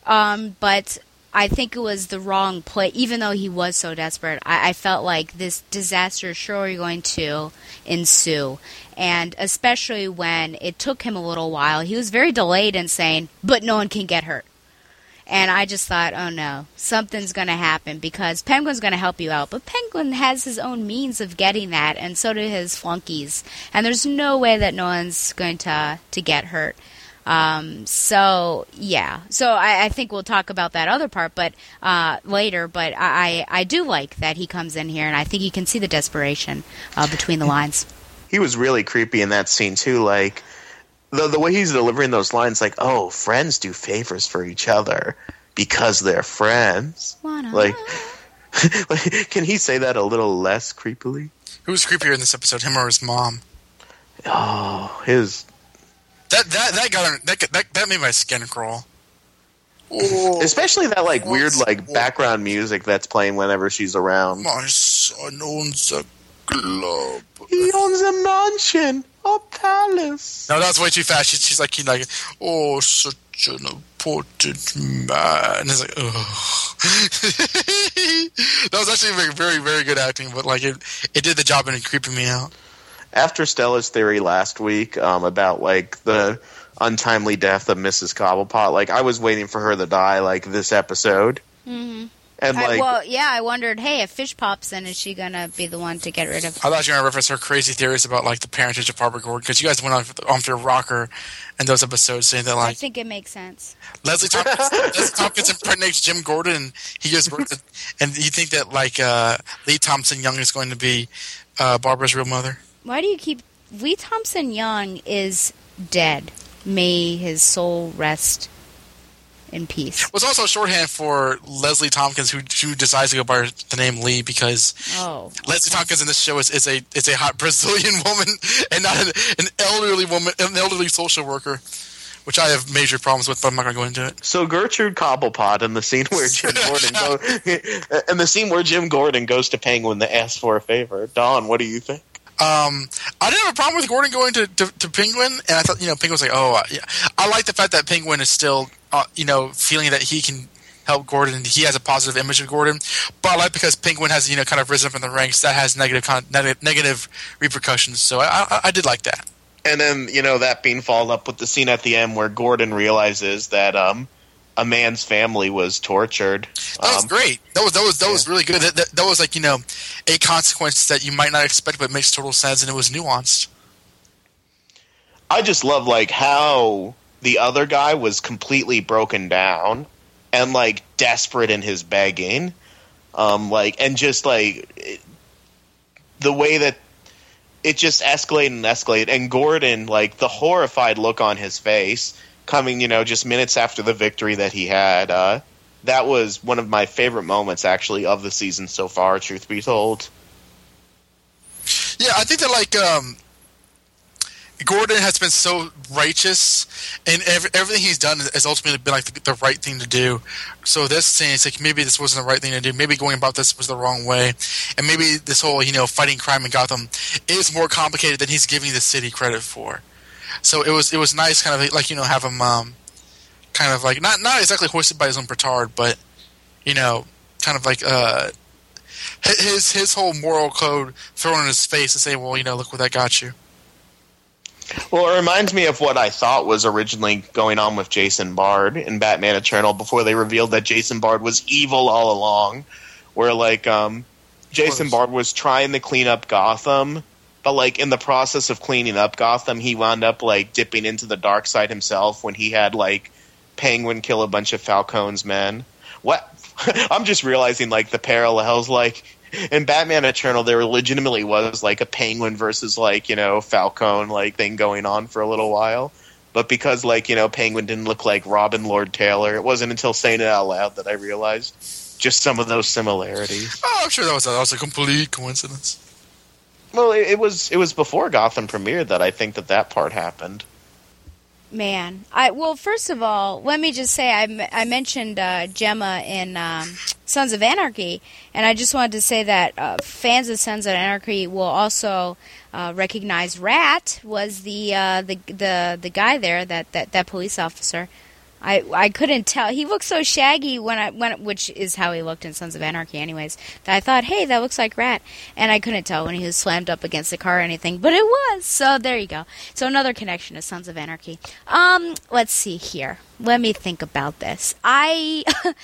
um, but I think it was the wrong play. Even though he was so desperate, I, I felt like this disaster is surely going to ensue, and especially when it took him a little while. He was very delayed in saying, "But no one can get hurt." And I just thought, oh no, something's going to happen because Penguin's going to help you out. But Penguin has his own means of getting that, and so do his flunkies. And there's no way that no one's going to to get hurt. Um, so yeah, so I, I think we'll talk about that other part, but uh, later. But I, I do like that he comes in here, and I think you can see the desperation uh, between the lines. he was really creepy in that scene too. Like the the way he's delivering those lines, like, "Oh, friends do favors for each other because they're friends." Wanna- Like, Can he say that a little less creepily? Who was creepier in this episode, him or his mom? Oh, his That that that got that that, that made my skin crawl. Oh, especially that like weird What's- like background music that's playing whenever she's around. my son owns a club. He owns a mansion, a palace. No, that's way too fast. She's, she's like, he's like, oh, such an important man. And it's like, oh. that was actually very, very, very good acting, but like it, it did the job in creeping me out. After Stella's theory last week um, about like the untimely death of Mrs. Cobblepot, like I was waiting for her to die like this episode, hmm and I, like well, yeah, I wondered, hey, if Fish pops in, is she gonna be the one to get rid of? I thought you were going to reference her crazy theories about like the parentage of Barbara Gordon because you guys went on on for rocker in those episodes saying that like I think it makes sense. Leslie Thompkins, Leslie Thompkins impregnates Jim Gordon and he gives birth to, and you think that like uh, Lee Thompson Young is going to be uh, Barbara's real mother. Why do you keep Lee Thompson Young is dead? May his soul rest in peace. was also a shorthand for Leslie Thompkins, who, who decides to go by the name Lee because Oh, Leslie Thompkins in this show is, is a is a hot Brazilian woman and not an, an elderly woman, an elderly social worker, which I have major problems with, but I'm not going to go into it. So Gertrude Cobblepot in the scene where Jim Gordon go, in the scene where Jim Gordon goes to Penguin to ask for a favor. Don, what do you think? Um, I didn't have a problem with Gordon going to, to, to Penguin, and I thought you know Penguin was like, oh, yeah. I like the fact that Penguin is still uh, you know feeling that he can help Gordon. He has a positive image of Gordon, but I like because Penguin has you know kind of risen in the ranks. That has negative con- negative repercussions. So I, I, I did like that. And then you know that being followed up with the scene at the end where Gordon realizes that um, a man's family was tortured. That was Um, great. That was that was that yeah. was really good. That, that, that was like you know a consequence that you might not expect, but makes total sense, and it was nuanced. I just love like how the other guy was completely broken down and like desperate in his begging, um, like and just like it- the way that it just escalated and escalated. And Gordon, like the horrified look on his face, coming you know just minutes after the victory that he had. Uh, that was one of my favorite moments actually of the season so far. Truth be told. Yeah, I think that like um, Gordon has been so righteous, and ev- everything he's done has ultimately been like the, the right thing to do. So this scene, it's like maybe this wasn't the right thing to do. Maybe going about this was the wrong way, and maybe this whole you know fighting crime in Gotham is more complicated than he's giving the city credit for. So it was it was nice, kind of like you know have him um, kind of like not not exactly hoisted by his own petard, but you know kind of like uh his his whole moral code thrown in his face and say, well, you know, look what that got you. Well, it reminds me of what I thought was originally going on with Jason Bard in Batman Eternal before they revealed that Jason Bard was evil all along. Where like um Jason. Bard was trying to clean up Gotham, but like in the process of cleaning up Gotham, he wound up like dipping into the dark side himself when he had like Penguin kill a bunch of Falcone's men. What I'm just realizing like the parallels like in Batman Eternal there legitimately was like a Penguin versus like, you know, Falcone like thing going on for a little while. But because like, you know, Penguin didn't look like Robin Lord Taylor, it wasn't until saying it out loud that I realized just some of those similarities. Oh, I'm sure that was a, that was a complete coincidence. Well, it, it was it was before Gotham premiered that I think that that part happened. Man, I well, first of all, let me just say I, I mentioned uh, Gemma in um, Sons of Anarchy, and I just wanted to say that uh, fans of Sons of Anarchy will also uh, recognize Rat was the uh, the the the guy there that, that, that police officer. I I couldn't tell. He looked so shaggy when I when which is how he looked in Sons of Anarchy, anyways. That I thought, hey, that looks like Rat, and I couldn't tell when he was slammed up against the car or anything, but it was. So there you go. So another connection to Sons of Anarchy. Um, let's see here. Let me think about this. I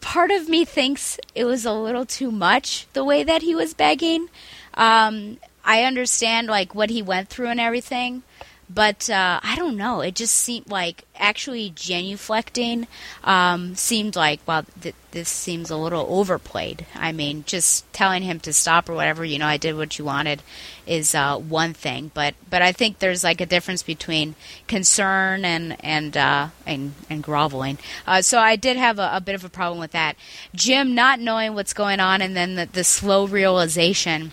part of me thinks it was a little too much the way that he was begging. Um, I understand like what he went through and everything, But uh, I don't know. It just seemed like actually genuflecting um, seemed like well, th- this seems a little overplayed. I mean, just telling him to stop or whatever. You know, I did what you wanted is uh, one thing, but but I think there's like a difference between concern and and uh, and, and groveling. Uh, so I did have a, a, bit of a problem with that. Jim not knowing what's going on, and then the, the slow realization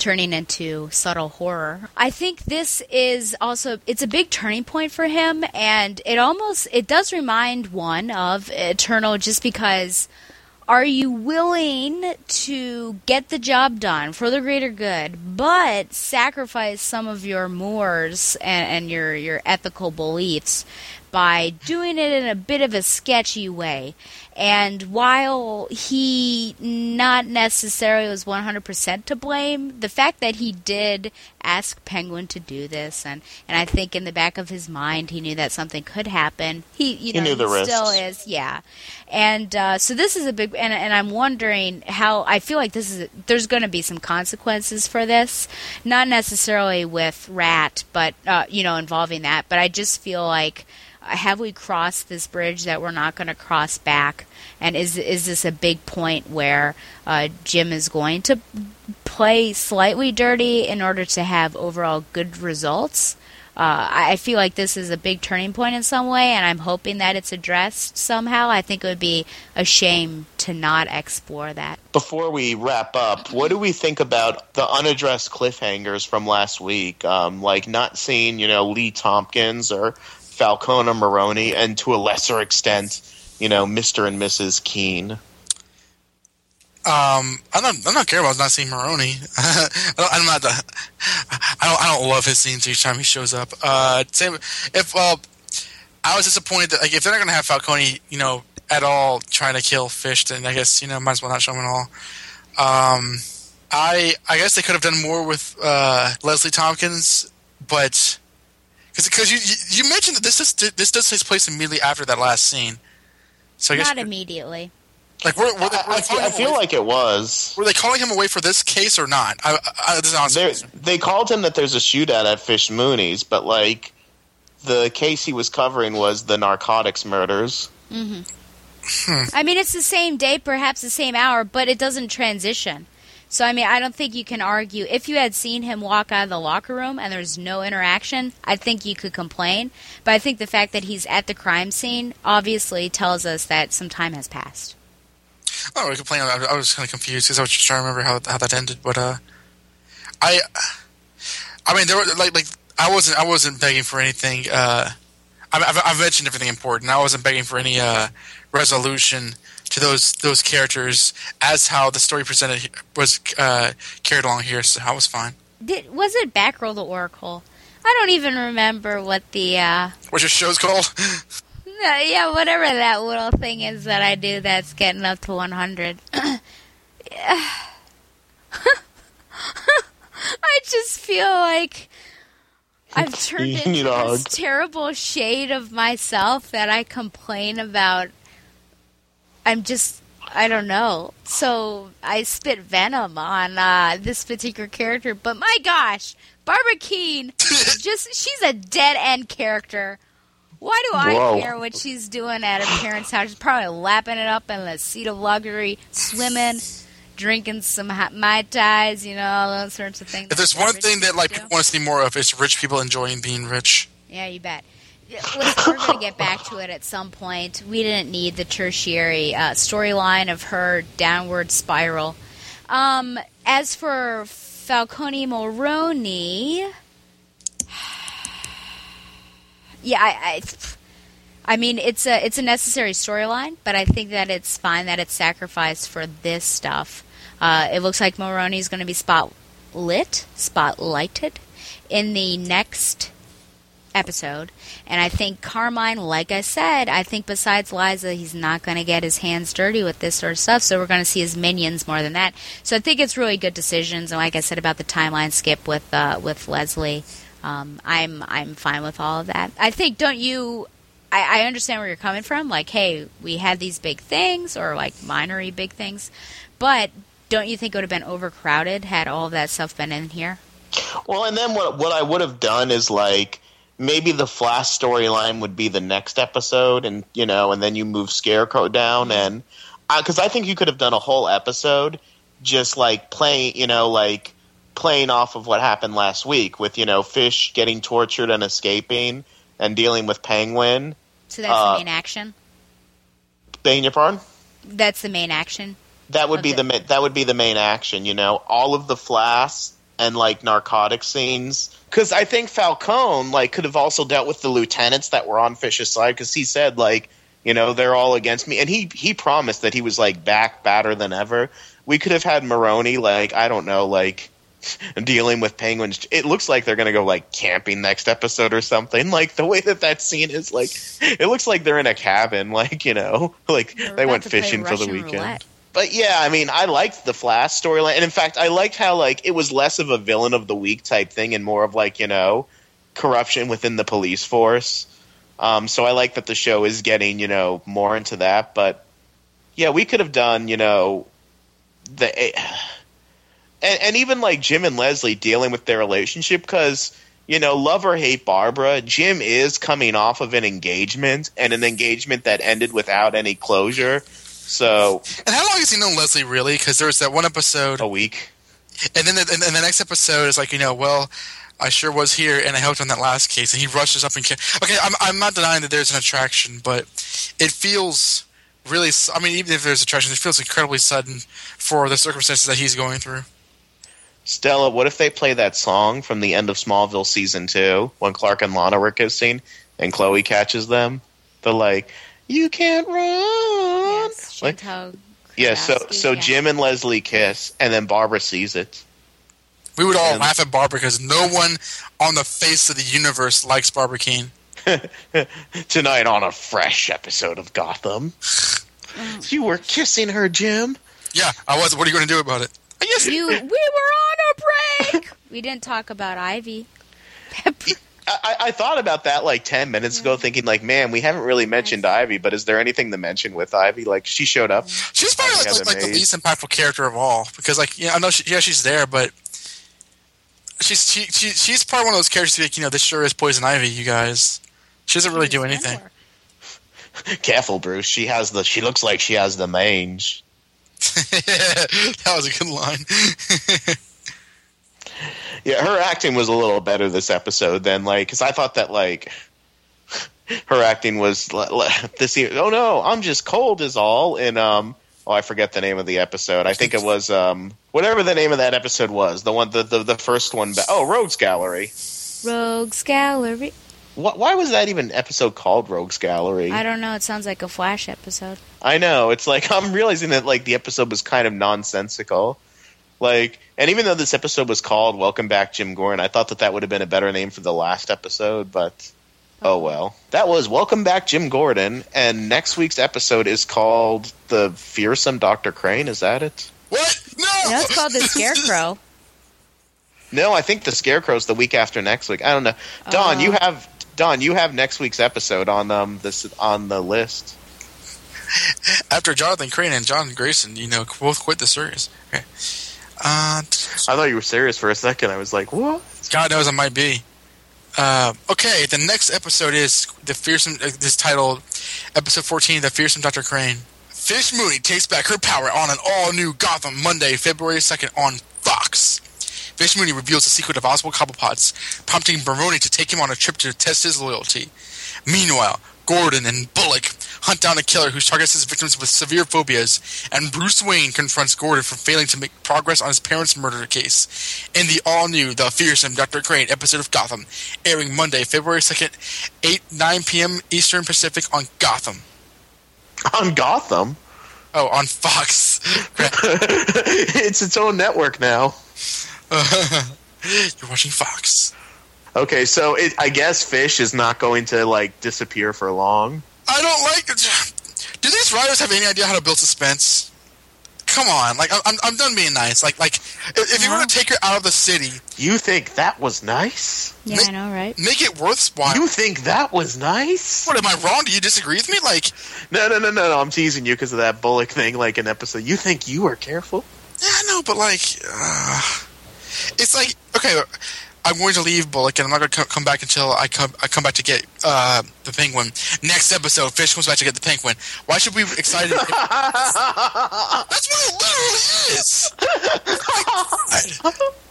turning into subtle horror. I think this is also it's a big turning point for him and it almost it does remind one of Eternal just because are you willing to get the job done for the greater good but sacrifice some of your mores and, and your your ethical beliefs by doing it in a bit of a sketchy way. And while he not necessarily was 100% to blame, the fact that he did ask Penguin to do this, and, and I think in the back of his mind he knew that something could happen. He, you know, he, he still is, yeah. And uh, so this is a big, and, and I'm wondering how I feel like this is there's going to be some consequences for this, not necessarily with Rat, but uh, you know, involving that. But I just feel like have we crossed this bridge that we're not going to cross back? And is is this a big point where uh, Jim is going to play slightly dirty in order to have overall good results? Uh, I feel like this is a big turning point in some way, and I'm hoping that it's addressed somehow. I think it would be a shame to not explore that. Before we wrap up, what do we think about the unaddressed cliffhangers from last week? Um, like not seeing, you know, Lee Thompkins or Falcone Maroni, and to a lesser extent, you know, Mister and Mrs. Kean. Um, I don't, I don't care about not seeing Maroni. I don't, I'm not. The, I don't. I don't love his scenes each time he shows up. Uh, same. If uh, I was disappointed that like if they're not to have Falcone, you know, at all trying to kill Fish, then I guess you know might as well not show him at all. Um, I I guess they could have done more with uh, Leslie Thompkins, but because you you mentioned that this is, this does take place immediately after that last scene. So I guess not immediately. Like, were, were they, were I, feel, I feel like it was. Were they calling him away for this case or not? I, I, they called him that there's a shootout at Fish Mooney's, but like the case he was covering was the narcotics murders. Mm-hmm. Hmm. I mean, it's the same day, perhaps the same hour, but it doesn't transition. So I mean, I don't think you can argue. If you had seen him walk out of the locker room and there's no interaction, I think you could complain. But I think the fact that he's at the crime scene obviously tells us that some time has passed. Oh, I complain. I was kind of confused because I was just trying to remember how how that ended. But uh, I, I mean, there were like like I wasn't I wasn't begging for anything. Uh, I've, I've mentioned everything important. I wasn't begging for any uh, resolution to those those characters as how the story presented was uh, carried along here. So I was fine. Did was it Backroll the Oracle? I don't even remember what the uh, what's your show's called. yeah, whatever that little thing is that I do that's getting up to one hundred. I just feel like I've turned into this terrible shade of myself that I complain about I'm just I don't know. So I spit venom on uh, this particular character, but my gosh, Barbara Kean, just she's a dead end character. Why do I Whoa. care what she's doing at her parents' house? She's probably lapping it up in the seat of luxury, swimming, drinking some mai tais, you know, all those sorts of things. If there's one thing that like people want to see more of, it's rich people enjoying being rich. Yeah, you bet we're going to get back to it at some point. We didn't need the tertiary uh, storyline of her downward spiral. Um, as for Falcone Maroni, yeah, I, I, I, mean it's a it's a necessary storyline, but I think that it's fine that it's sacrificed for this stuff. Uh, it looks like Maroni is going to be spotlit, spotlighted in the next episode. And I think Carmine, like I said, I think besides Liza, he's not going to get his hands dirty with this sort of stuff. So we're going to see his minions more than that. So I think it's really good decisions. And like I said about the timeline skip with uh, with Leslie, um, I'm I'm fine with all of that. I think don't you? I, I understand where you're coming from. Like, hey, we had these big things, or like minory big things, but don't you think it would have been overcrowded had all of that stuff been in here? Well, and then what what I would have done is like maybe the Flass storyline would be the next episode, and you know, and then you move Scarecrow down, and because I think you could have done a whole episode just like playing, you know, like playing off of what happened last week with you know Fish getting tortured and escaping and dealing with Penguin. So that's Uh, the main action. Beg your pardon? That's the main action. That would be the ma- that would be the main action, you know, all of the Flass and like narcotic scenes. Because I think Falcone like could have also dealt with the lieutenants that were on Fish's side because he said like you know they're all against me, and he he promised that he was like back badder than ever. We could have had Maroni like I don't know like dealing with penguins. It looks like they're gonna go like camping next episode or something. Like the way that that scene is like it looks like they're in a cabin, like you know, like We're they went fishing for the weekend roulette. But yeah, I mean, I liked the Flass storyline, and in fact, I liked how like it was less of a villain of the week type thing, and more of like you know corruption within the police force. Um, so I like that the show is getting you know more into that. But yeah, we could have done you know the and, and even like Jim and Leslie dealing with their relationship because you know love or hate Barbara, Jim is coming off of an engagement and an engagement that ended without any closure. So And how long has he known Leslie really? Because there was that one episode, a week. and then the, and then the next episode is like you know, well, I sure was here, and I helped on that last case, and he rushes up and ca- okay, I'm I'm not denying that there's an attraction, but it feels really. I mean, even if there's attraction, it feels incredibly sudden for the circumstances that he's going through. Stella, what if they play that song from the end of Smallville season two when Clark and Lana were kissing and Chloe catches them? They're like, "You can't run." Yes, Like- Chantal yeah. So so yeah. Jim and Leslie kiss, and then Barbara sees it. We would all And- laugh at Barbara because no one on the face of the universe likes Barbara Kean. Tonight on a fresh episode of Gotham. Mm. You were kissing her, Jim. Yeah, I was. What are you going to do about it? I guess You, we were on a break. we didn't talk about Ivy. Pepper. I, I- I thought about that like ten minutes ago, mm-hmm. thinking like, man, we haven't really mentioned Ivy, but is there anything to mention with Ivy? Like, she showed up. she's probably like, like, like the least impactful character of all because, like, yeah, I know, she, yeah, she's there, but she's she, she she's probably one of those characters. Like, you know, this sure is Poison Ivy. You guys, she doesn't really do anything. Careful, Bruce. She has the. She looks like she has the mange. that was a good line. Yeah, her acting was a little better this episode than like because I thought that like her acting was le- le- this. Oh no, I'm just cold is all. And um, oh, I forget the name of the episode. I think it was um, whatever the name of that episode was. The one, the the, the first one. ba- Oh, Rogues Gallery. Rogues Gallery. Wh- Why was that even episode called Rogues Gallery? I don't know. It sounds like a Flash episode. I know. It's like I'm realizing that like the episode was kind of nonsensical. Like, and even though this episode was called "Welcome Back, Jim Gordon," I thought that that would have been a better name for the last episode. But oh well. That was "Welcome Back, Jim Gordon," and next week's episode is called "The Fearsome Doctor Crane." Is that it? what? No. No, it's called the Scarecrow. No, I think the Scarecrow's the week after next week. I don't know. Don, Oh. you have Don, you have next week's episode on um this on the list. After Jonathan Crane and John Grayson, you know, both quit the series. Uh, I thought you were serious for a second. I was like, what? God knows I might be. Uh, okay, the next episode is the fearsome. Uh, this titled episode fourteen, the fearsome Doctor Crane. Fish Mooney takes back her power on an all-new Gotham Monday, February second on Fox. Fish Mooney reveals the secret of Oswald Cobblepot's, prompting Maroni to take him on a trip to test his loyalty. Meanwhile, Gordon and Bullock hunt down a killer who targets his victims with severe phobias, and Bruce Wayne confronts Gordon for failing to make progress on his parents' murder case. In the all-new The Fearsome Dr. Crane episode of Gotham, airing Monday, February 2nd, 8, 9 p.m. Eastern Pacific on Gotham. On Gotham? Oh, on Fox. it's its own network now. You're watching Fox. Okay, so it, I guess Fish is not going to like disappear for long. I don't like. Do these writers have any idea how to build suspense? Come on, like I'm, I'm done being nice. Like, like if, if you were to take her out of the city, You think that was nice? Yeah, I know, right? make it worthwhile. You think that was nice? What am I wrong? Do you disagree with me? Like, No, no, no, no, no. I'm teasing you because of that Bullock thing, like an episode. You think you were careful? yeah, I know, but like, uh, it's like okay. I'm going to leave Bullock, and I'm not going to come back until I come I come back to get uh, the penguin. Next episode, Fish comes back to get the penguin. Why should we be excited? That's what it literally is.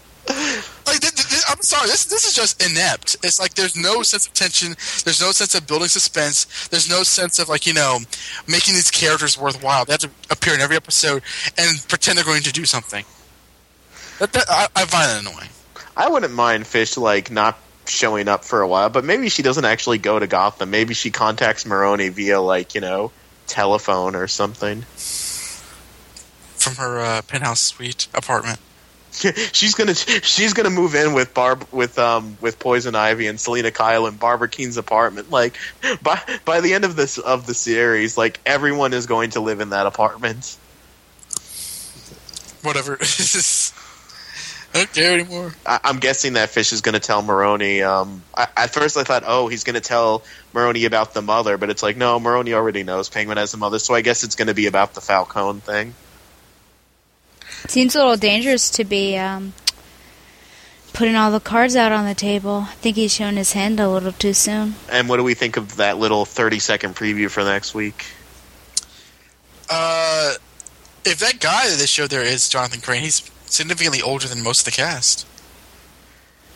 Like, th- th- I'm sorry, this this is just inept. It's like there's no sense of tension. There's no sense of building suspense. There's no sense of like you know making these characters worthwhile. They have to appear in every episode and pretend they're going to do something. That, that, I, I find that annoying. I wouldn't mind Fish like not showing up for a while, but maybe she doesn't actually go to Gotham. Maybe she contacts Maroni via like you know telephone or something. From her uh, penthouse suite apartment. she's gonna she's gonna move in with Barb with um with Poison Ivy and Selina Kyle in Barbara Kean's apartment. Like by by the end of this of the series, like everyone is going to live in that apartment. Whatever. I don't care anymore. I, I'm guessing that Fish is going to tell Maroni. Um, I, at first, I thought, oh, he's going to tell Maroni about the mother, but it's like, no, Maroni already knows Penguin has a mother, so I guess it's going to be about the Falcone thing. Seems a little dangerous to be um, putting all the cards out on the table. I think he's shown his hand a little too soon. And what do we think of that little 30 second preview for next week? Uh, if that guy that they showed there is Jonathan Crane, he's significantly older than most of the cast.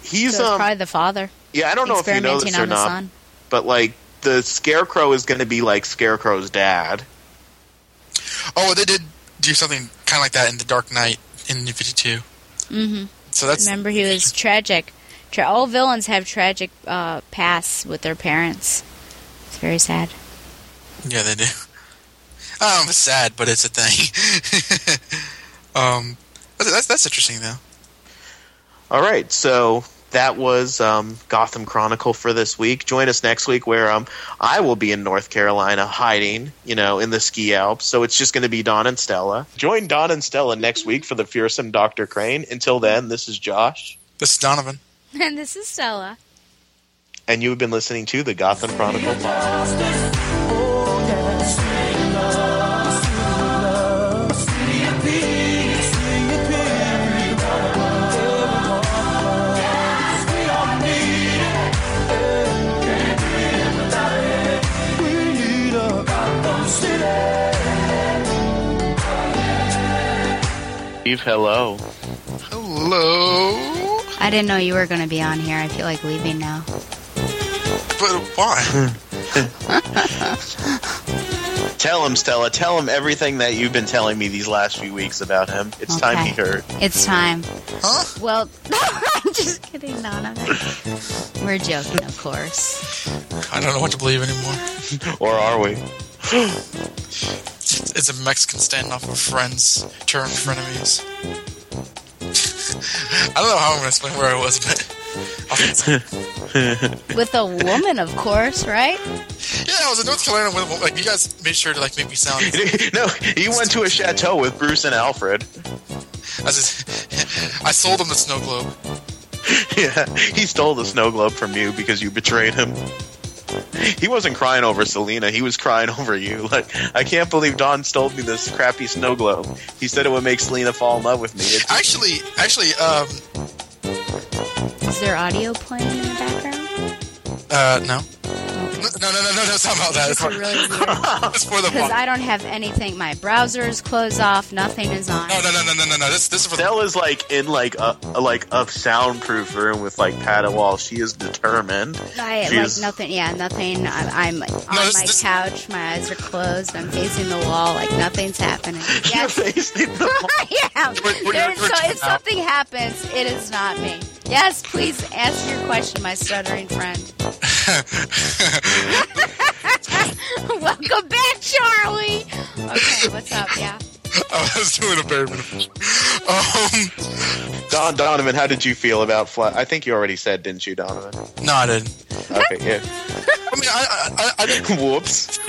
He's so it's um, probably the father yeah, I don't know if you know this or the not, son. but like the Scarecrow is going to be like Scarecrow's dad. Oh, they did do something kind of like that in The Dark Knight in New 52. hmm So that's Remember, he was tragic. Tra- all villains have tragic uh, pasts with their parents. It's very sad. yeah, they do. I don't know it's sad, but it's a thing. um, that's, that's that's interesting though. All right, so that was um, Gotham Chronicle for this week. Join us next week where um, I will be in North Carolina hiding, you know, in the ski Alps. So it's just going to be Don and Stella. Join Don and Stella next week for the fearsome Dr. Crane. Until then, this is Josh, This is Donovan. And this is Stella. and you've been listening to the Gotham Chronicle podcast. Steve, hello. Hello. I didn't know you were going to be on here. I feel like leaving now. But why? Tell him, Stella. Tell him everything that you've been telling me these last few weeks about him. It's time he heard. It's time. huh? Well, I'm just kidding, Donna. We're joking, of course. I don't know what to believe anymore. Or are we? It's a Mexican standoff of friends turned frenemies. I don't know how I'm going to explain where I was, but With a woman, of course, right? yeah, I was in North Carolina with like you guys made sure to like make me sound. no, he went to a chateau with Bruce and Alfred. I, just, I sold him the snow globe. Yeah, he stole the snow globe from you because you betrayed him. He wasn't crying over Selina. He was crying over you. Like, I can't believe Don stole me this crappy snow globe. He said it would make Selina fall in love with me. It's- Actually, actually, um, Is there audio playing in the background? uh, no, Okay. No, no, no, no, no, it's not about that. This It's for, really weird. it's for the Because. I don't have anything. My browser is closed off. Nothing is on. No, no, no, no, no, no, no. This, this is for the. Stella's like in like a, a like a soundproof room with like padded walls. She is determined. I She like is- nothing. Yeah, nothing. I'm, I'm on this- my this- couch. My eyes are closed. I'm facing the wall. Like nothing's happening. Your Yes. face in the yeah. We're- we're- There's we're so, if out. something happens, it is not me. Yes, please ask your question, my stuttering friend. Welcome back, Charlie. Okay, what's up? Yeah. I was doing a bare minimum. Um, Don Donovan, how did you feel about Flass? I think you already said, didn't you, Donovan? no, I didn't. Okay, yeah. I mean, I, I, I, I didn't. Whoops.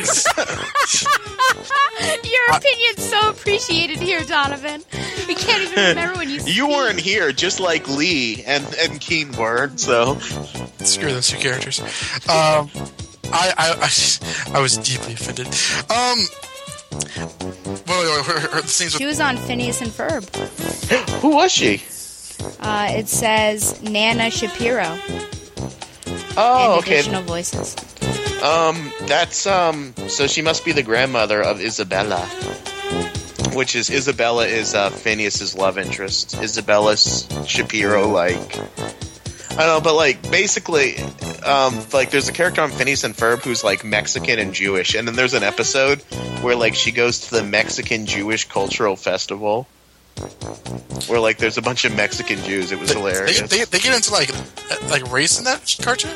Your opinion's so appreciated here, Donovan. We can't even remember when you. You speak. weren't here, just like Lee and and Kean were. So Screw those two characters. Um, I, I, I, I was deeply offended. Um, wait, wait, wait, her, her, scenes She with was on Phineas and Ferb. who was she? Uh, it says Nana Shapiro Oh, and okay. additional voices. Um, that's um. So she must be the grandmother of Isabella, which is Isabella is uh, Phineas's love interest. Isabella's Shapiro, like I don't know, but like basically, um, like there's a character on Phineas and Ferb who's like Mexican and Jewish, and then there's an episode where like she goes to the Mexican Jewish cultural festival. Where like there's a bunch of Mexican Jews, it was They, hilarious. they, they get into like uh, like race in that cartoon.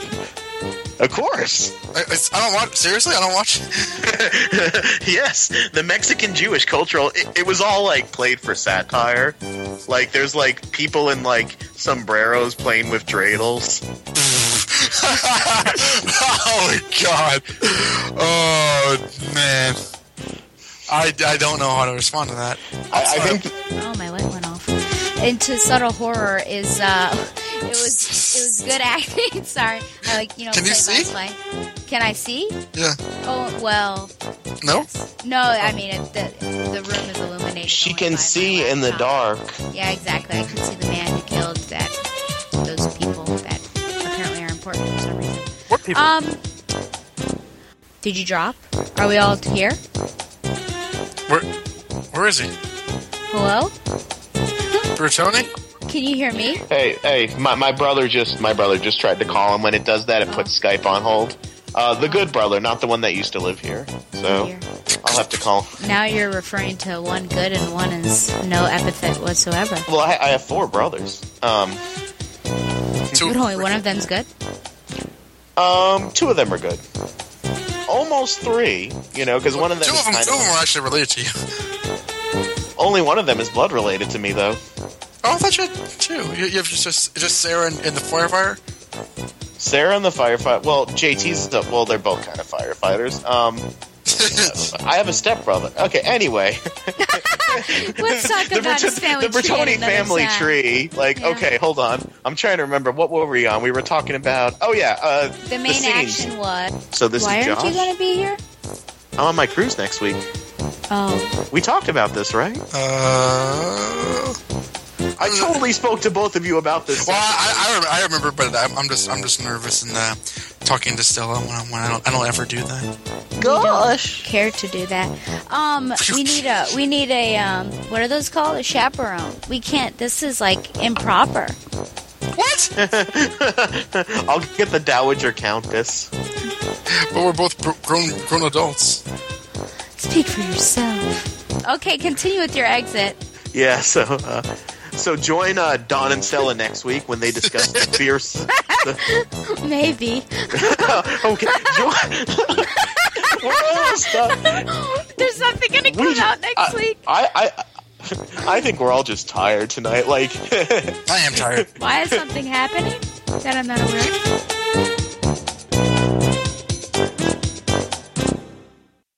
Of course, I, I don't watch. Seriously, I don't watch. yes, the Mexican Jewish cultural. It, it was all like played for satire. Like there's like people in like sombreros playing with dreidels. oh god! Oh man, I, I don't know how to respond to that. I, I think Oh, my light went off. Into subtle horror is uh, it was it was good acting. Sorry, I like you know. Can you see? play. Can I see? Yeah. Oh well, No. no. I mean it, the the room is illuminated. she can see in the dark. Yeah, exactly. I can see the man who killed that those people that apparently are important for some reason. What people? Um, did you drop? Are we all here? where where is he? Hello? Bertoni? Can you hear me? Hey, hey, my, my brother just my brother just tried to call him. When it does that, it puts Skype on hold. Uh, the good brother, not the one that used to live here. So Here. I'll have to call. Now you're referring to one good and one is no epithet whatsoever. Well, I, I have four brothers. Um, Two. But only one of them's good. um, two of them are good. Almost three, you know, because one of them Two is of them. kind Two of them are actually related to you. only one of them is blood related to me, though. Oh, I thought you had two. You, you have just just Sarah and, and the firefighter. Sarah and the firefighter. Well, JT's the, well, they're both kind of firefighters. Um, I have a stepbrother. Okay, anyway, Let's talk the, about Berto- his family the. Bertoni family time. tree. Like, Yeah. okay, hold on. I'm trying to remember what were we on. We were talking about. Oh yeah, uh, The main scenes. action was. So this Why is aren't Josh. you going to be here? I'm on my cruise next week. Oh, We talked about this, right? Uh, I totally spoke to both of you about this. well, I, I, remember, I remember, but I'm, I'm just I'm just nervous and uh, talking to Stella when, I, when I don't I don't ever do that. Gosh. care to do that? Um, we need a we need a um, what are those called? A chaperone. We can't. This is like improper. What? I'll get the Dowager Countess. but we're both gr- grown grown adults. Speak for yourself. Okay, continue with your exit. Yeah, so uh, so join uh, Don and Stella next week when they discuss the fierce. The, Maybe. okay, join. We're almost done. There's something gonna come We ju- out next I, week. I, I, I think we're all just tired tonight. Like, I am tired. Why is something happening that I'm not aware of?